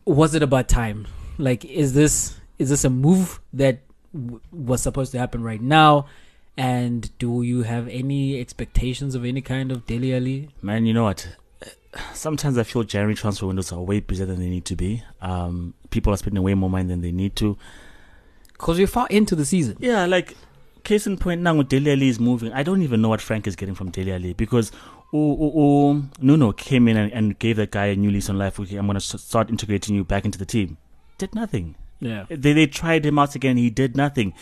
was it about time? Like, is this is this a move that w- was supposed to happen right now? And do you have any expectations of any kind of Dele Alli? Man, you know what? Sometimes I feel January transfer windows are way busier than they need to be. Um, people are spending way more money than they need to. Because we're far into the season. Yeah, like case in point now, when Dele Alli is moving, I don't even know what Frank is getting from Dele Alli because oh, oh, oh, Nuno came in and, and gave that guy a new lease on life. Okay, I'm going to start integrating you back into the team. Did nothing. Yeah. They, they tried him out again. He did nothing.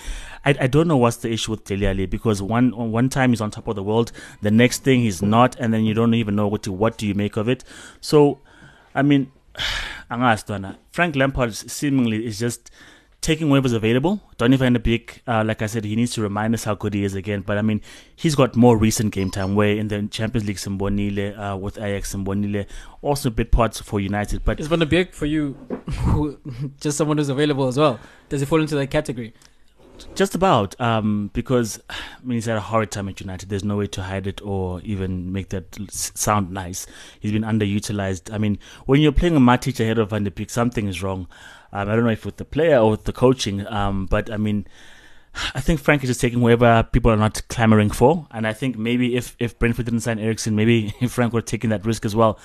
I, I don't know what's the issue with Dele because one one time he's on top of the world, the next thing he's not, and then you don't even know what to what do you make of it. So, I mean, [SIGHS] Angasdwana, Frank Lampard seemingly is just taking whatever's available. Donny van de Beek, uh, like I said, he needs to remind us how good he is again. But I mean, he's got more recent game time. Where in the Champions League, Simbonile uh, with Ajax, Simbonile, also bit parts for United. But Is Van de Beek for you who, [LAUGHS] just someone who's available as well? Does he fall into that category? Just about, um, because I mean he's had a horrid time at United. There's no way to hide it or even make that sound nice. He's been underutilized. I mean, when you're playing a Matic ahead of Van de Beek, something is wrong. Um, I don't know if with the player or with the coaching, um, but I mean, I think Frank is just taking whoever people are not clamoring for, and I think maybe if if Brentford didn't sign Eriksen, maybe [LAUGHS] Frank would have taken that risk as well.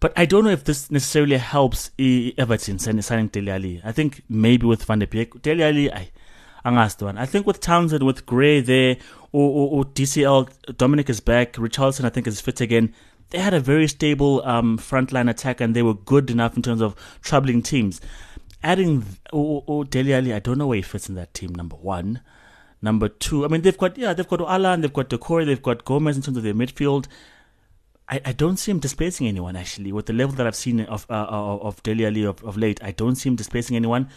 But I don't know if this necessarily helps Everton signing Dele Alli. I think maybe with Van de Beek, Dele Alli, I, I'm asked one. I think with Townsend, with Gray there, or, or, or DCL, Dominic is back. Richarlison, I think, is fit again. They had a very stable um, frontline attack, and they were good enough in terms of troubling teams. Adding or, or Dele Alli, I don't know where he fits in that team. Number one, number two. I mean, they've got yeah, they've got Allan, they've got Doucouré, they've got Gomes in terms of their midfield. I, I don't see him displacing anyone actually. With the level that I've seen of uh, of, of Dele Alli of, of late, I don't see him displacing anyone.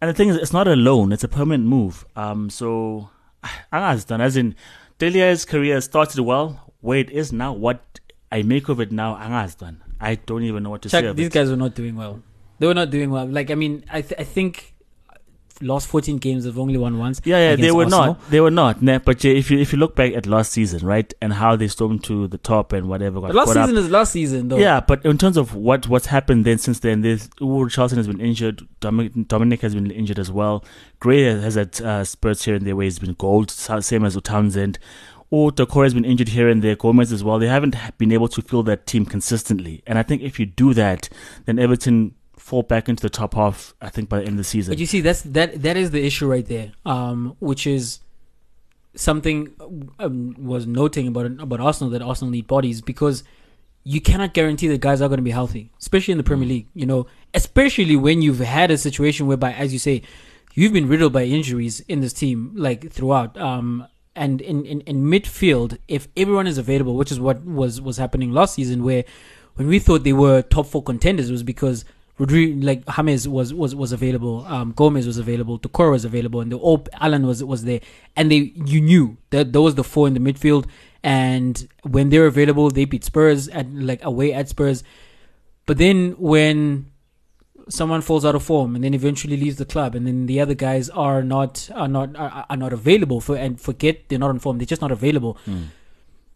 And the thing is, it's not a loan; it's a permanent move. Um, so [SIGHS] as done as in Dele Alli's career started well. Where it is now, what I make of it now, Angas done. I don't even know what to say. Chuck, Of these it. guys were not doing well. They were not doing well. Like I mean, I th- I think last 14 games they've only won once. Yeah, yeah, they were Arsenal. not. They were not. Nah, but yeah, if you if you look back at last season, right, and how they stormed to the top and whatever got last caught up. season is last season though. Yeah, but in terms of what what's happened then since then, there's Uwe Charlton has been injured. Dominic, Dominic has been injured as well. Gray has had uh, spurts here and there where he's been gold, same as Townsend. Or Doucouré has been injured here and there. Gomes as well. They haven't been able to fill that team consistently. And I think if you do that, then Everton fall back into the top half. I think by the end of the season. But you see, that's that that is the issue right there. Um, which is something um, was noting about about Arsenal that Arsenal need bodies because you cannot guarantee that guys are going to be healthy, especially in the Premier League. You know, especially when you've had a situation whereby, as you say, you've been riddled by injuries in this team like throughout. Um, and in, in, in midfield, if everyone is available, which is what was was happening last season, where when we thought they were top four contenders, it was because Rodri, like James was was was available, um, Gomes was available, Doucouré was available, and the all Allan was was there, and they you knew that those the four in the midfield, and when they're available, they beat Spurs at like away at Spurs, but then when someone falls out of form and then eventually leaves the club and then the other guys are not are not are, are not available for and forget they're not on form they're just not available.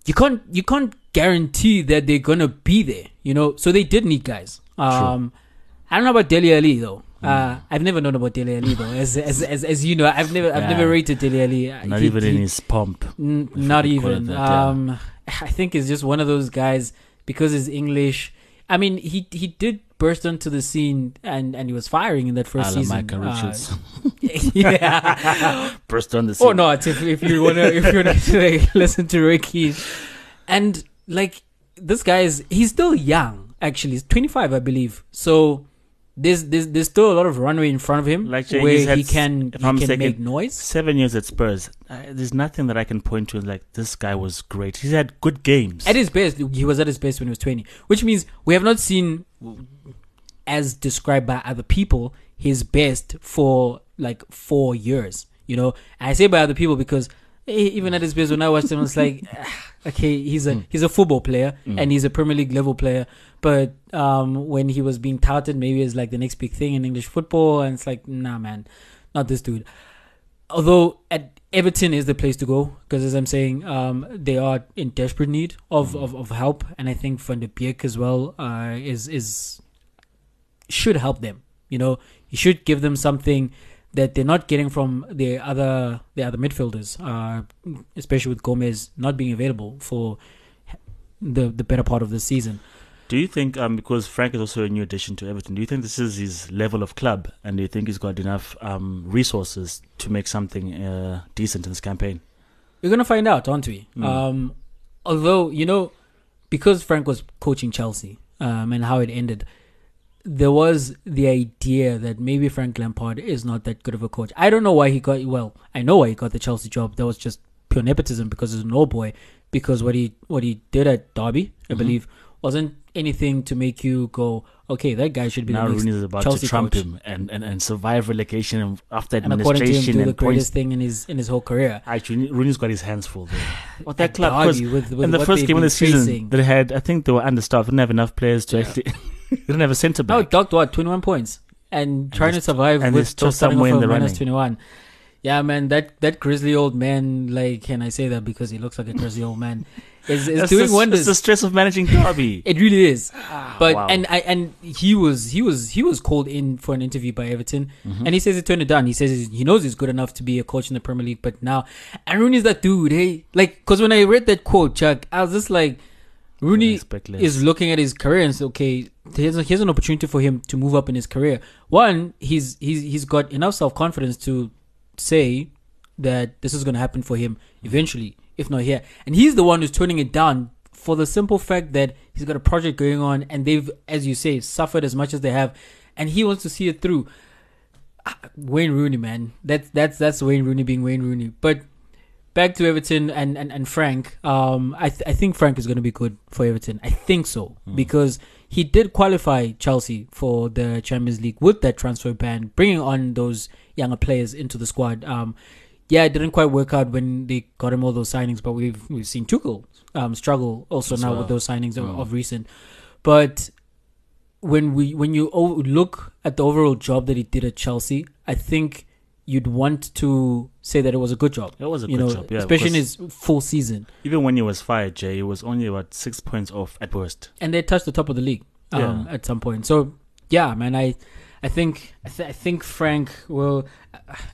You can't you can't guarantee that they're gonna be there you know? So they did need guys. Um i don't know about Dele alli though uh, I've never known about Dele Alli though, as, as as as you know, I've never I've Yeah. never rated Dele Alli. Uh, not he- even in his pomp. N- not could call it even. that, yeah. um, I think he's just one of those guys because he's English. I mean, he he did burst onto the scene and and he was firing in that first season. Michael Uh, Richards [LAUGHS] yeah. [LAUGHS] burst on the scene. or not if if you wanna if you wanna [LAUGHS] like, listen to Ricky, And like this guy is he's still young. Actually, he's 25, I believe. So. There's, there's there's still a lot of runway in front of him Like, Jay, where he can he can mistaken, make noise. Seven years at Spurs. Uh, there's nothing that I can point to like this guy was great. He's had good games. At his best, he was at his best when he was 20, which means we have not seen, as described by other people, his best for like four years. You know, and I say by other people because eh, even at his best, when I watched him, I was like, [LAUGHS] ah, okay, he's a he's a football player and he's a Premier League level player. But um, when he was being touted, maybe as like the next big thing in English football, and it's like, nah, man, not this dude although at Everton is the place to go because as I'm saying, um, they are in desperate need of, of, of help, and I think Van de Beek as well uh, is is should help them. You know, he should give them something that they're not getting from the other the other midfielders, uh, especially with Gomes not being available for the the better part of the season. Do you think, um, because Frank is also a new addition to Everton, do you think this is his level of club, and do you think he's got enough um, resources to make something uh, decent in this campaign? We're gonna find out, aren't we? Mm. Um, although you know, because Frank was coaching Chelsea um, and how it ended, there was the idea that maybe Frank Lampard is not that good of a coach. I don't know why he got. Well, I know why he got the Chelsea job. That was just pure nepotism because he's an old boy. Because what he what he did at Derby, I Mhm. believe, wasn't anything to make you go, okay, that guy should be Now the next. Rooney's about Chelsea to trump coach. him and, and, and survive relegation after And according to him, administration do the and points. greatest thing in his in his whole career. Actually, Rooney's got his hands full there. [LAUGHS] What that At club, because Derby with, with in the first game of the season, facing. they had, I think they were understaffed, didn't have enough players to Yeah. actually, [LAUGHS] they didn't have a centre back. No, docked what twenty one points and trying to survive and with still somewhere in the running. twenty one. Yeah, man, that that grizzly old man, like, can I say that because he looks like a grizzly old man, [LAUGHS] is, is It's doing the, wonders. It's the stress of managing Derby. [LAUGHS] it really is. But wow. and I and he was he was he was called in for an interview by Everton, Mm-hmm. and he says he turned it down. He says he knows he's good enough to be a coach in the Premier League, but now and Rooney's that dude. Hey, like, because when I read that quote, Chuck, I was just like, Rooney is looking at his career and say, okay, here's, here's an opportunity for him to move up in his career. One, he's he's he's got enough self confidence to say that this is going to happen for him eventually, if not here. And he's the one who's turning it down for the simple fact that he's got a project going on, and they've, as you say, suffered as much as they have, and he wants to see it through. Ah, Wayne Rooney, man, that's that's that's Wayne Rooney being Wayne Rooney, but back to Everton and, and, and Frank. Um, I th- I think Frank is going to be good for Everton. I think so because he did qualify Chelsea for the Champions League with that transfer ban, bringing on those younger players into the squad. Um, yeah, it didn't quite work out when they got him all those signings, but we've we've seen Tuchel um, struggle also As now with those signings of, Mm. of recent. But when we when you look at the overall job that he did at Chelsea, I think you'd want to say that it was a good job. It was a you good know, job, yeah, especially in his full season. Even when he was fired, Jay, he was only about six points off at worst. and they touched the top of the league um, at some point. So yeah, man, I I think I, th- I think Frank will,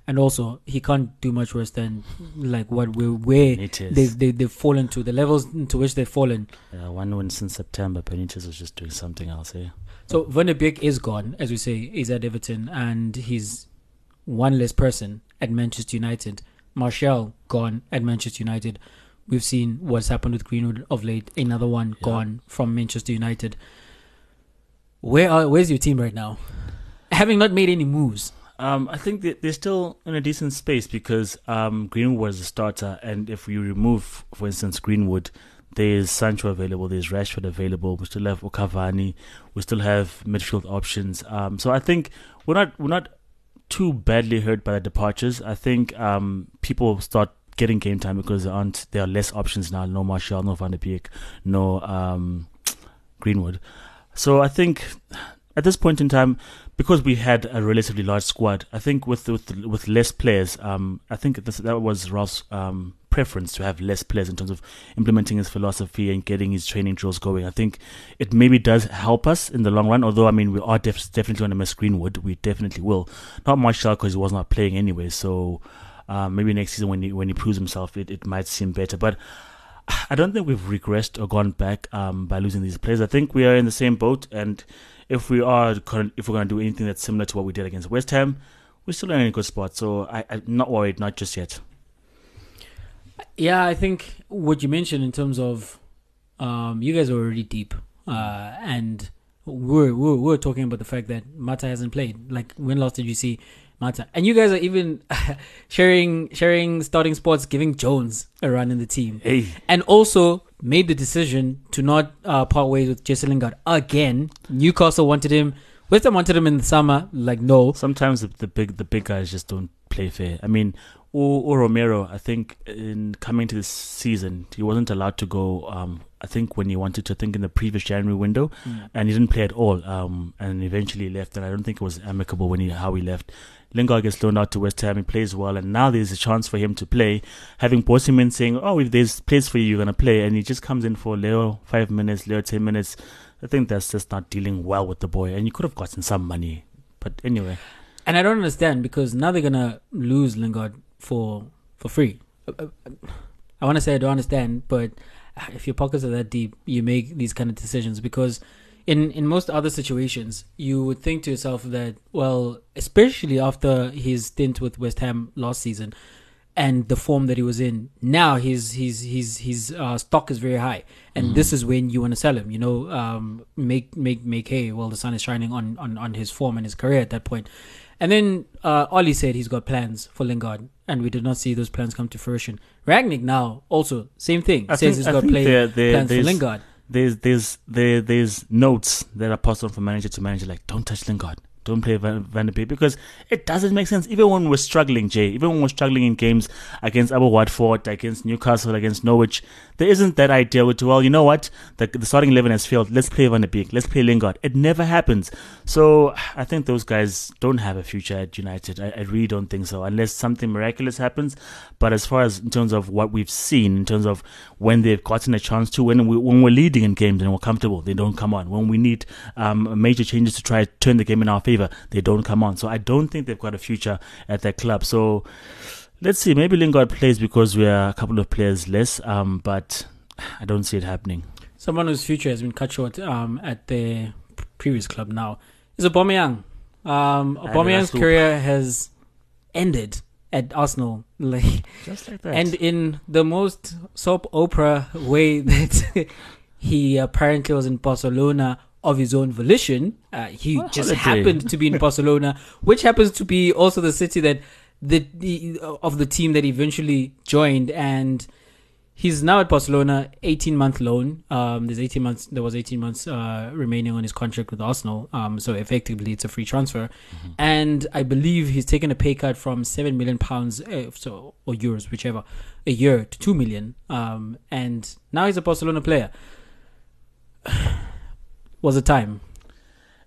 and also he can't do much worse than like what we where Benitez. they've they, they've fallen to the levels into which they've fallen. Yeah, one win since September. Benitez was just doing something else eh? here. So Van de Beek is gone, as we say, he's at Everton, and he's one less person at Manchester United. Martial gone at Manchester United. We've seen what's happened with Greenwood of late. Another one Yeah. gone from Manchester United. Where are where's your team right now? Having not made any moves. Um, I think they're still in a decent space because um, Greenwood was a starter, and if we remove, for instance, Greenwood, there's Sancho available, there's Rashford available. We still have Okavani, we still have midfield options. Um, so I think we're not we're not too badly hurt by the departures. I think um, people start getting game time because there aren't there are less options now. No Martial, no Van de Beek, no um, Greenwood. So I think at this point in time, because we had a relatively large squad, I think with with with less players, um, I think this, that was Ralf's um, preference to have less players in terms of implementing his philosophy and getting his training drills going. I think it maybe does help us in the long run. Although I mean, we are def- definitely going to miss Greenwood. We definitely will. Not Martial because he was not playing anyway. So um, maybe next season when he when he proves himself, it, it might seem better. But [SIGHS] I don't think we've regressed or gone back um, by losing these players. I think we are in the same boat, and if we are if we're going to do anything that's similar to what we did against West Ham, we're still in a good spot. So I, I'm not worried, not just yet. Yeah, I think what you mentioned in terms of um, you guys are already deep, uh, and we're, we're we're talking about the fact that Mata hasn't played. Like when last did you see Mata? And you guys are even [LAUGHS] sharing sharing starting spots, giving Jones a run in the team, Hey, and also made the decision to not uh, part ways with Jesse Lingard again. Newcastle wanted him. West Ham wanted him in the summer. Like no, sometimes the, the big the big guys just don't play fair. I mean, or, or Romero, I think in coming to this season, he wasn't allowed to go. Um, I think when he wanted to, I think in the previous January window, and he didn't play at all. Um, and eventually left, and I don't think it was amicable when he how he left. Lingard gets loaned out to West Ham. He plays well, and now there's a chance for him to play. Having brought saying, "Oh, if there's place for you, you're gonna play," and he just comes in for Leo five minutes, Leo ten minutes. I think that's just not dealing well with the boy, and you could have gotten some money. But anyway, And I don't understand because now they're gonna lose Lingard for for free. Uh, uh, I want to say I don't understand, but if your pockets are that deep, you make these kind of decisions because in in most other situations, you would think to yourself that well, especially after his stint with West Ham last season and the form that he was in, now his his his his uh, stock is very high, and this is when you want to sell him. You know, um, make make make hay while the sun is shining on on on his form and his career at that point. And then uh, Ole said he's got plans for Lingard, and we did not see those plans come to fruition. Rangnick now also same thing I says think- he's got play there- there- plans for Lingard. There's there's there there's notes that are passed on from manager to manager, like don't touch Lingard, don't play Van, de Beek because it doesn't make sense. Even when we're struggling, Jay, even when we're struggling in games against Abu Watford, against Newcastle, against Norwich, there isn't that idea with well, you know what, the, the starting eleven has failed. Let's play Van de Beek, let's play Lingard. It never happens. So I think those guys don't have a future at United. I, I really don't think so, unless something miraculous happens. But as far as in terms of what we've seen, in terms of when they've gotten a chance to, when we when we're leading in games and we're comfortable, they don't come on. When we need um, major changes to try to turn the game in our favor, they don't come on. So I don't think they've got a future at that club. So let's see. Maybe Lingard plays because we are a couple of players less, um, but I don't see it happening. Someone whose future has been cut short um, at their previous club now is Aubameyang. Um, Aubameyang's career has ended at Arsenal. Like, Just like that. and in the most soap opera way [LAUGHS] that he apparently was in Barcelona of his own volition. Uh, he What just holiday? happened to be in [LAUGHS] Barcelona, which happens to be also the city that the, the of the team that eventually joined and. He's now at Barcelona, 18 month loan. Um, there's 18 months. There was 18 months uh, remaining on his contract with Arsenal. Um, so effectively, it's a free transfer, and I believe he's taken a pay cut from seven million pounds, uh, so or euros, whichever, a year to two million. Um, and now he's a Barcelona player. [SIGHS] [SIGHS] [SIGHS] was a time.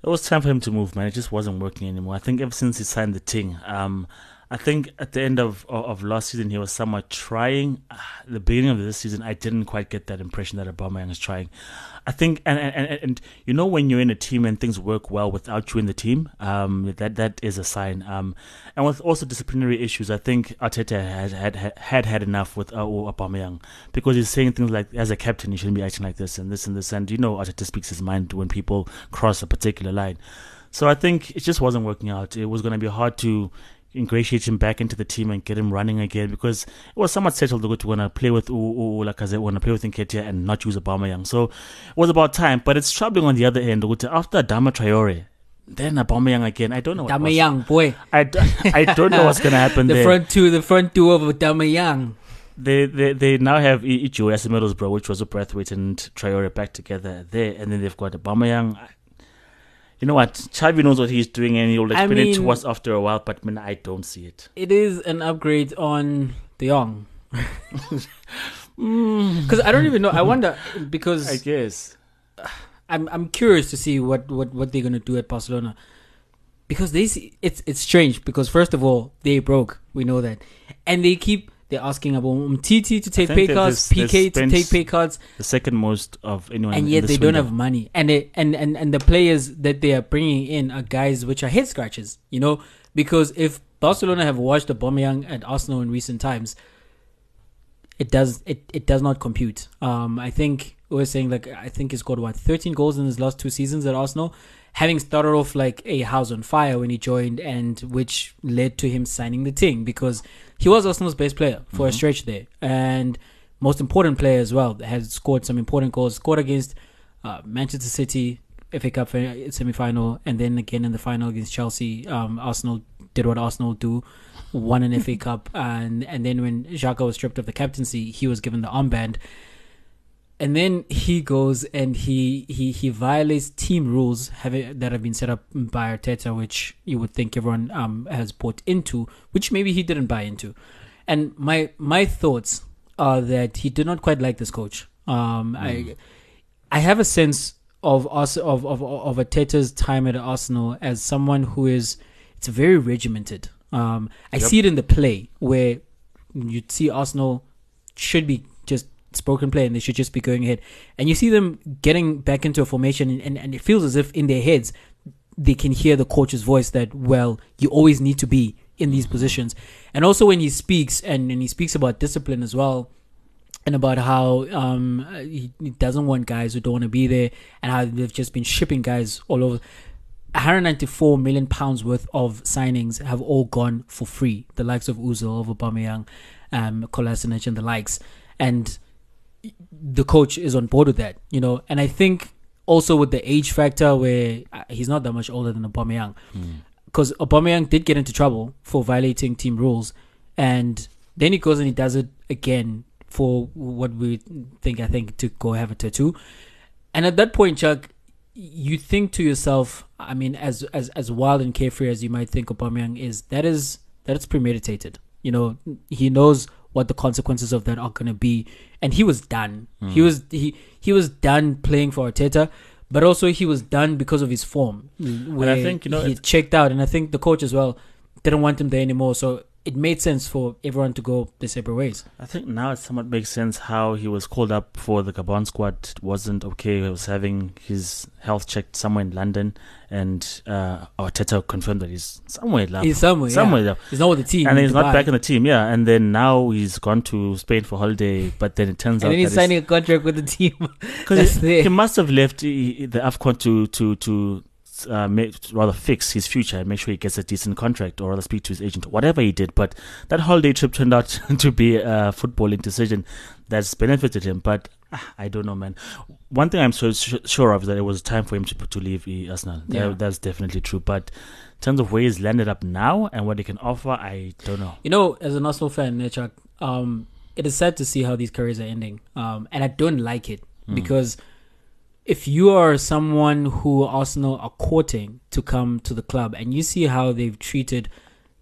It was time for him to move, man. It just wasn't working anymore. I think ever since he signed the thing, um, I think at the end of, of, of last season he was somewhat trying. Ah, the beginning of this season, I didn't quite get that impression that Aubameyang is trying. I think, and, and and and you know when you're in a team and things work well without you in the team, um, that that is a sign. Um, and with also disciplinary issues, I think Arteta had had had, had, enough with uh, Aubameyang because he's saying things like, as a captain, you shouldn't be acting like this and this and this. And you know, Arteta speaks his mind when people cross a particular line. So I think it just wasn't working out. It was going to be hard to ingratiate him back into the team and get him running again because it was somewhat settled to want to play with Lacazette, want to play with Nketiah and not use Aubameyang. So it was about time, but it's troubling on the other end. After Adama Traore, then Aubameyang again. I don't know. Adama Young, boy. I, I don't know what's going to happen [LAUGHS] the there. front two, the front two of Aubameyang. They, they they now have Middlesbrough, bro, which was a Braithwaite and Traore back together there, and then they've got Aubameyang you know what? Xavi knows what he's doing and he'll explain I mean, it to us after a while, but I, mean, I don't see it. It is an upgrade on the young. [LAUGHS] Because. I don't even know. I wonder because [LAUGHS] I guess I'm I'm curious to see what, what, what they're gonna do at Barcelona because they see, it's it's strange because first of all they broke we know that and they keep they're asking about Umtiti to take pay cuts, Piqué to take pay cuts. The second most of anyone, and yet they don't have money. And they, and and and the players that they are bringing in are guys which are head scratches. You know, because if Barcelona have watched the Aubameyang at Arsenal in recent times, it does it, it does not compute. Um, I think we are saying like I think he's got what 13 goals in his last two seasons at Arsenal, having started off like a house on fire when he joined, and which led to him signing the team because he was Arsenal's best player for mm-hmm. a stretch there, and most important player as well. That has scored some important goals. Scored against uh, Manchester City, FA Cup semi final, and then again in the final against Chelsea. Um, Arsenal did what Arsenal do, won an FA [LAUGHS] Cup, and and then when Xhaka was stripped of the captaincy, he was given the armband and then he goes and he he he violates team rules having, that have been set up by Arteta, which you would think everyone um has bought into, which maybe he didn't buy into. And my my thoughts are that he did not quite like this coach. Um, mm. I I have a sense of us of of of Arteta's time at Arsenal as someone who is it's very regimented. Um, I yep. see it in the play where you'd see Arsenal should be spoken play and they should just be going ahead. And you see them getting back into a formation and, and, and it feels as if in their heads they can hear the coach's voice that, well, you always need to be in these positions. And also when he speaks and, and he speaks about discipline as well and about how um, he, doesn't want guys who don't want to be there and how they've just been shipping guys all over. 194 million pounds worth of signings have all gone for free. The likes of Ozil, of Aubameyang, um, Kolasinac, and the likes. And the coach is on board with that, you know. And I think also with the age factor, where uh, he's not that much older than Aubameyang, because mm. Aubameyang did get into trouble for violating team rules, and then he goes and he does it again for what we think I think to go have a tattoo, and at that point, Chuck, you think to yourself, I mean, as as as wild and carefree as you might think Aubameyang is, that is that is premeditated. You know, he knows what the consequences of that are going to be. And he was done. Mm. He hmm. was he he was done playing for Arteta, but also he was done because of his form. Where and I think you know he checked out, and I think the coach as well didn't want him there anymore. So it made sense for everyone to go their separate ways. I think now it somewhat makes sense how he was called up for the Gabon squad. It wasn't okay. He was having his health checked somewhere in London, and uh, Arteta confirmed that he's somewhere left. He's somewhere, somewhere yeah. He's not with the team, and he's not back in the team. Yeah, and then now he's gone to Spain for holiday. But then it turns and out he's signing a contract with the team [LAUGHS] because he, he, must have left the Afcon to to to uh, make, rather fix his future and make sure he gets a decent contract or rather speak to his agent, whatever he did. But that holiday trip turned out [LAUGHS] to be a footballing decision that's benefited him. But ah, I don't know, man. One thing I'm so sure of is that it was time for him to to leave Arsenal. Yeah. That, that's definitely true. But in terms of where he's landed up now and what he can offer, I don't know. You know, as an Arsenal fan, Nechak, um, it is sad to see how these careers are ending. Um, and I don't like it mm. because – if you are someone who Arsenal are courting to come to the club and you see how they've treated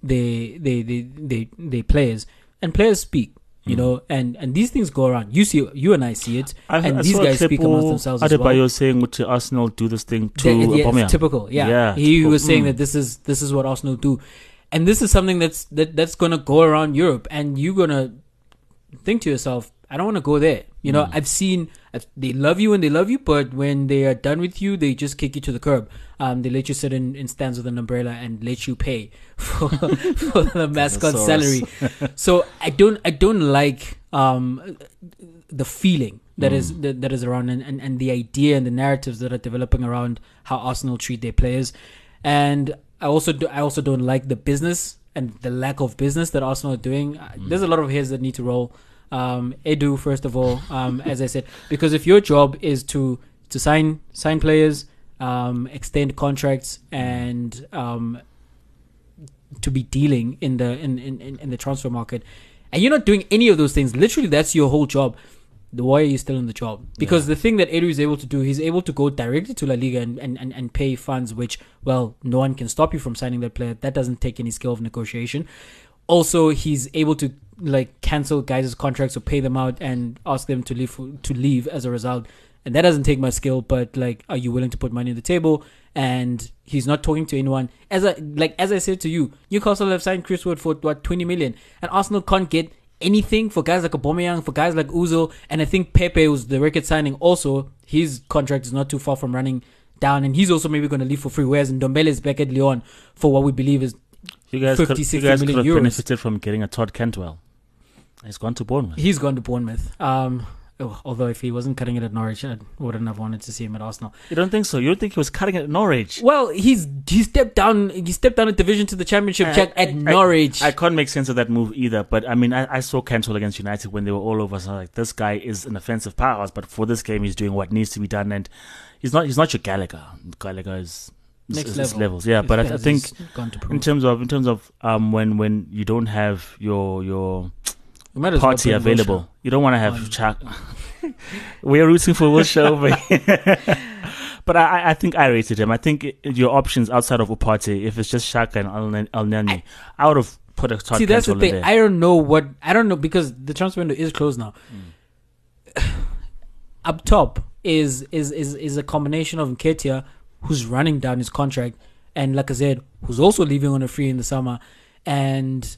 the the the the, the players and players speak You know, and and these things go around. You see, you and I see it, I, and I these guys speak amongst themselves as well. Adebayor saying to Arsenal do this thing to yeah, Aubameyang. it's typical. Yeah, Yeah, he typical. was saying Mm. that this is this is what Arsenal do, and this is something that's that that's gonna go around Europe, and you're gonna think to yourself, I don't want to go there. You Mm. know, I've seen they love you and they love you, but when they are done with you, they just kick you to the curb. Um, they let you sit in, in stands with an umbrella and let you pay [LAUGHS] for, for the [LAUGHS] mascot salary. [LAUGHS] so I don't I don't like um the feeling that is Mm. that, that is around and, and, and the idea and the narratives that are developing around how Arsenal treat their players. And I also do, I also don't like the business and the lack of business that Arsenal are doing. Uh, Mm. There's a lot of hairs that need to roll. Um, Edu, first of all, um, [LAUGHS] as I said, because if your job is to to sign sign players, um, extend contracts, and um, to be dealing in the in, in, in the transfer market, and you're not doing any of those things, literally that's your whole job. The why are you still in the job? Because the thing that Edu is able to do, he's able to go directly to La Liga and, and, and, and pay funds, which well, no one can stop you from signing that player. That doesn't take any skill of negotiation. Also, he's able to like cancel guys' contracts or pay them out and ask them to leave to leave as a result. And that doesn't take much skill, but like, are you willing to put money on the table? And he's not talking to anyone. As I like, as I said to you, Newcastle have signed Chris Wood for what twenty million, and Arsenal can't get anything for guys like Aubameyang, for guys like Uzo, and I think Pepe was the record signing. Also, his contract is not too far from running down, and he's also maybe going to leave for free. Whereas Ndombele is back at Lyon for what we believe is You guys, 50, could, you 60 guys could have euros. benefited from getting a Todd Cantwell. He's gone to Bournemouth. he's gone to Bournemouth. Um, oh, although if he wasn't cutting it at Norwich, I wouldn't have wanted to see him at Arsenal. You don't think so? You don't think he was cutting it at Norwich? Well, he's he stepped down. He stepped down a division to the Championship I- Jack at I- Norwich. I can't make sense of that move either. But I mean, I, I saw Cantwell against United when they were all over. So like, this guy is an offensive powerhouse, but for this game, he's doing what needs to be done, and he's not. He's not your Gallagher. Gallagher is Next level. levels. Yeah, but I, I think has gone to pro. in terms of in terms of um when when you don't have your your We might as well party put available, Wilshere. you don't want to have on. Chuck. We're rooting for Wilshere, but [LAUGHS] but I, I- think I rated him. I think your options outside of Upati, if it's just Xhaka and Al- Nani, I would have put a Todd See, that's the thing. there. I don't know what I don't know because the transfer window is closed now. [SIGHS] Up top is is is is a combination of Nketiah, who's running down his contract, and Lacazette, who's also leaving on a free in the summer, and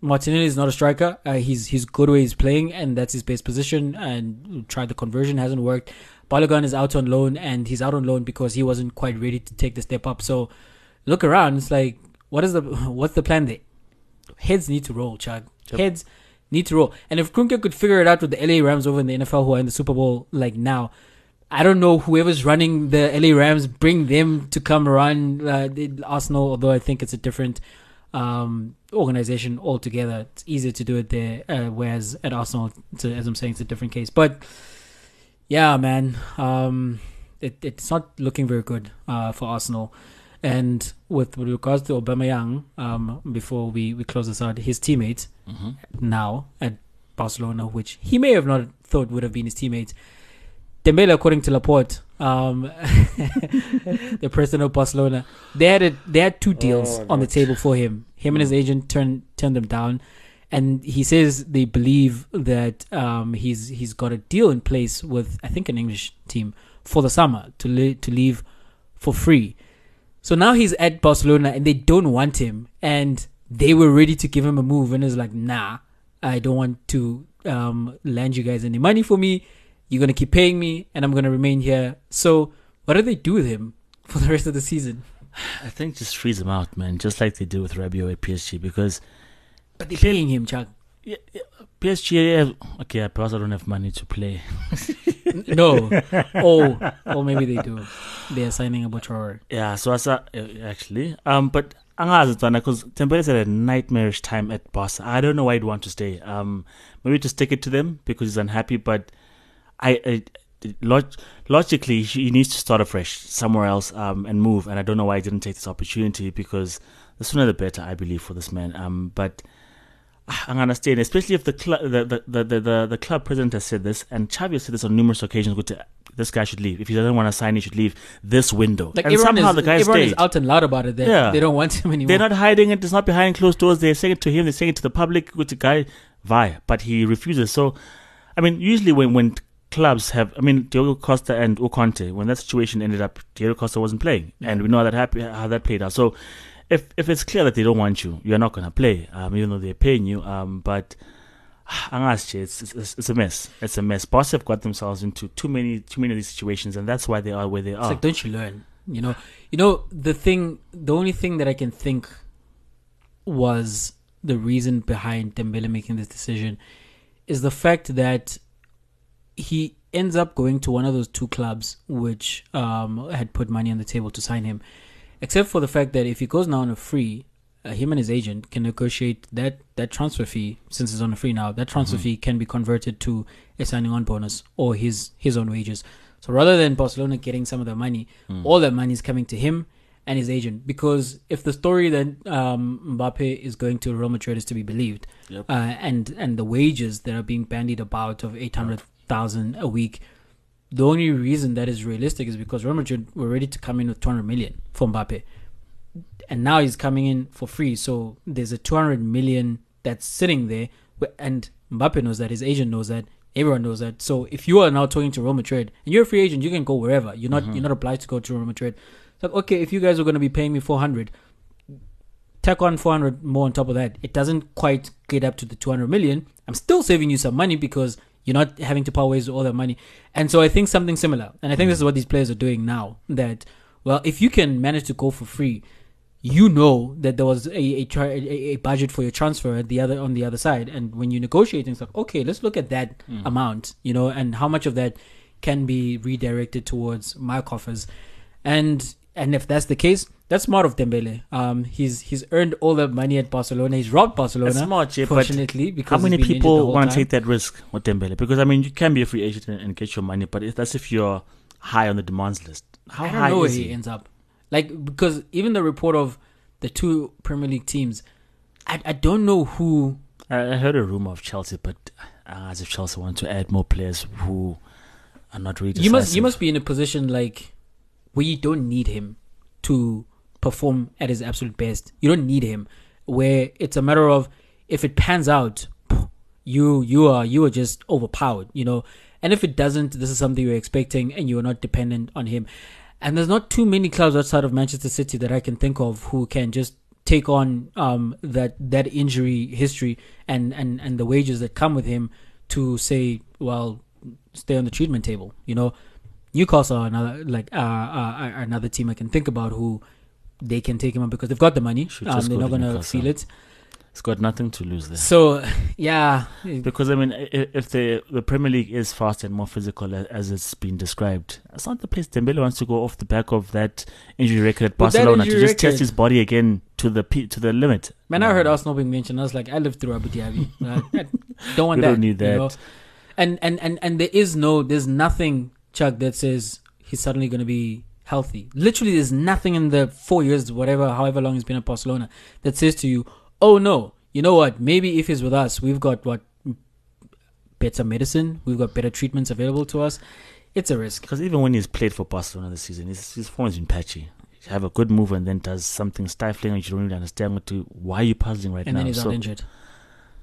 Martinelli is not a striker. Uh, he's he's good where he's playing, and that's his base position. And tried the conversion, hasn't worked. Balogun is out on loan, and he's out on loan because he wasn't quite ready to take the step up. So look around. It's like, what is the [LAUGHS] what's the plan there? Heads need to roll, Chad. Yep. Heads need to roll. And if Kroenke could figure it out with the LA Rams over in the NFL who are in the Super Bowl like now, I don't know whoever's running the LA Rams, bring them to come run uh, the Arsenal. Although I think it's a different um, organization altogether. It's easier to do it there, uh, whereas at Arsenal, a, as I'm saying, it's a different case. But yeah, man, um, it, it's not looking very good uh, for Arsenal. And with, with regards to Aubameyang, um, before we, we close this out, his teammates hmm now at Barcelona, which he may have not thought would have been his teammates. Dembele, according to Laporta, um, [LAUGHS] the president of Barcelona, they had a, they had two deals Oh, on the table for him. Him and his agent turned turned them down, and he says they believe that um, he's he's got a deal in place with I think an English team for the summer to li- to leave for free. So now he's at Barcelona and they don't want him, and they were ready to give him a move, and it's like, nah, I don't want to um, lend you guys any money for me. You're gonna keep paying me, and I'm gonna remain here. So what do they do with him for the rest of the season? I think just freeze him out, man. Just like they do with Rabiot at PSG, because But they're paying him, Chuck. yeah, yeah, PSG, have, okay, I perhaps I don't have money to play. [LAUGHS] no, oh, or maybe they do. They are signing a Butcher. Yeah, so I saw actually, um, but angazi tsana because Dembele's had a nightmarish time at Barca. I don't know why he'd want to stay. Um, maybe to stick it to them because he's unhappy. But I, I log- logically, he needs to start afresh somewhere else um, and move. And I don't know why he didn't take this opportunity because the sooner the better, I believe, for this man. Um, but I'm gonna understand, especially if the, cl- the, the, the, the, the, the club president has said this, and Xavi has said this on numerous occasions. With this guy should leave. If he doesn't want to sign, he should leave this window. Like and somehow is, the guy everyone is out and loud about it. That Yeah. they don't want him anymore. They're not hiding it. It's not behind closed doors. They're saying it to him. They're saying it to the public. With the guy, Vi, but he refuses. So, I mean, usually when when clubs have, I mean, Diego Costa and Oconte, when that situation ended up, Diego Costa wasn't playing, and we know how that happy, how that played out. So, if if it's clear that they don't want you, you're not going to play, um, even though they're paying you. Um, but [SIGHS] it's, it's it's a mess. It's a mess. Boss have got themselves into too many too many of these situations, and that's why they are where they It's are. like, don't you learn? You know, you know the thing. The only thing that I can think was the reason behind Dembele making this decision is the fact that he ends up going to one of those two clubs which um, had put money on the table to sign him. Except for the fact that if he goes now on a free, uh, him and his agent can negotiate that that transfer fee since he's on a free now. That transfer fee can be converted to a signing on bonus or his his own wages. So rather than Barcelona getting some of the money, all that money is coming to him and his agent. Because if the story that um, Mbappe is going to Real Madrid is to be believed, Yep. uh, and and the wages that are being bandied about of eight hundred thousand a week, the only reason that is realistic is because Real Madrid were ready to come in with two hundred million for Mbappe, and now he's coming in for free. So there's a two hundred million that's sitting there, and Mbappe knows that, his agent knows that, everyone knows that. So if you are now talking to Real Madrid and you're a free agent, you can go wherever. You're not mm-hmm. you're not obliged to go to Real Madrid. It's like okay, if you guys are going to be paying me four hundred, tack on 400 more on top of that. It doesn't quite get up to the 200 million. I'm still saving you some money because you're not having to part ways with all that money. And so I think something similar. And I think this is what these players are doing now. That, well, if you can manage to go for free, you know that there was a a, tra- a, budget for your transfer at the other on the other side. And when you negotiate, it's like, okay, let's look at that mm. amount, you know, and how much of that can be redirected towards my coffers. And and if that's the case, that's smart of Dembele. Um, he's he's earned all that money at Barcelona. He's robbed Barcelona. It's smart, yeah, fortunately, because How many he's been injured the people want to take that risk with Dembele? Because I mean, you can be a free agent and, and get your money, but if, that's if you're high on the demands list. How I don't high know where is he he? ends up. Like because even the report of the two Premier League teams, I I don't know who. I, I heard a rumor of Chelsea, but uh, as if Chelsea want to add more players who are not really. You must you must be in a position like where you don't need him to perform at his absolute best. You don't need him where it's a matter of if it pans out, you you are you are just overpowered, you know. And if it doesn't, this is something you're expecting, and you are not dependent on him. And there's not too many clubs outside of Manchester City that I can think of who can just take on um, that that injury history and, and, and the wages that come with him to say, well, stay on the treatment table. You know, Newcastle are another like uh, uh, another team I can think about who they can take him on because they've got the money. Um, they're not gonna feel it. It's got nothing to lose there. So [LAUGHS] yeah, Because I mean, if the the Premier League is fast and more physical as it's been described, it's not the place Dembele wants to go off the back of that injury record at Barcelona to just test his body again to the to the limit. Man, I heard. Arsenal being mentioned. I was like, I lived through Abou Diaby. I, [LAUGHS] don't want We that. don't need you that. know? And, and and and there is no, there's nothing, Chuck, that says he's suddenly going to be healthy. Literally, there's nothing in the four years, whatever, however long he's been at Barcelona, that says to you, oh no, you know what? Maybe if he's with us, we've got what better medicine, we've got better treatments available to us. It's a risk. Because even when he's played for Barcelona this season, his, his form has been patchy. You have a good move and then does something stifling, and you don't really understand what to. Why are you puzzling right And now? then he's so, injured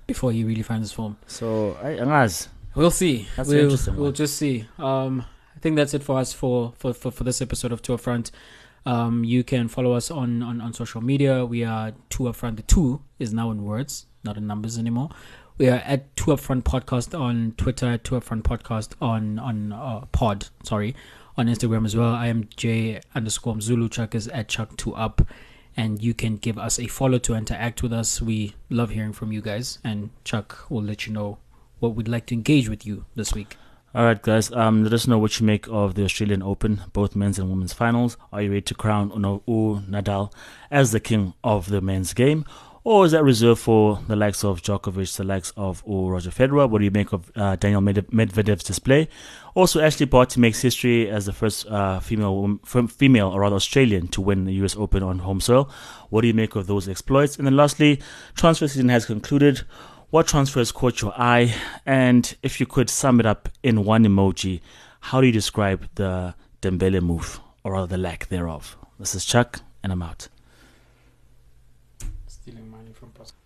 before he really finds his form. so I, Angaz, We'll see. That's we'll, interesting we'll one. just see. Um, think that's it for us for, for, for, for this episode of Tour Front. Um, you can follow us on, on, on social media. We are Two Upfront. The two is now in words, not in numbers anymore. We are at Two Upfront Podcast on Twitter, Two Upfront Podcast on on uh, Pod. Sorry, on Instagram as well. I am J underscore Zulu. Chuck is at Chuck Two Up, and you can give us a follow to interact with us. We love hearing from you guys, and Chuck will let you know what we'd like to engage with you this week. All right, guys. Um, let us know what you make of the Australian Open, both men's and women's finals. Are you ready to crown Uno U Nadal as the king of the men's game, or is that reserved for the likes of Djokovic, the likes of U Roger Federer? What do you make of uh, Daniil Medvedev's display? Also, Ashleigh Barty makes history as the first uh, female, female or rather Australian to win the U.S. Open on home soil. What do you make of those exploits? And then lastly, transfer season has concluded. What transfers caught your eye? And if you could sum it up in one emoji, How do you describe the Dembele move, or rather the lack thereof? This is Chuck, and I'm out. Stealing money from Pascal.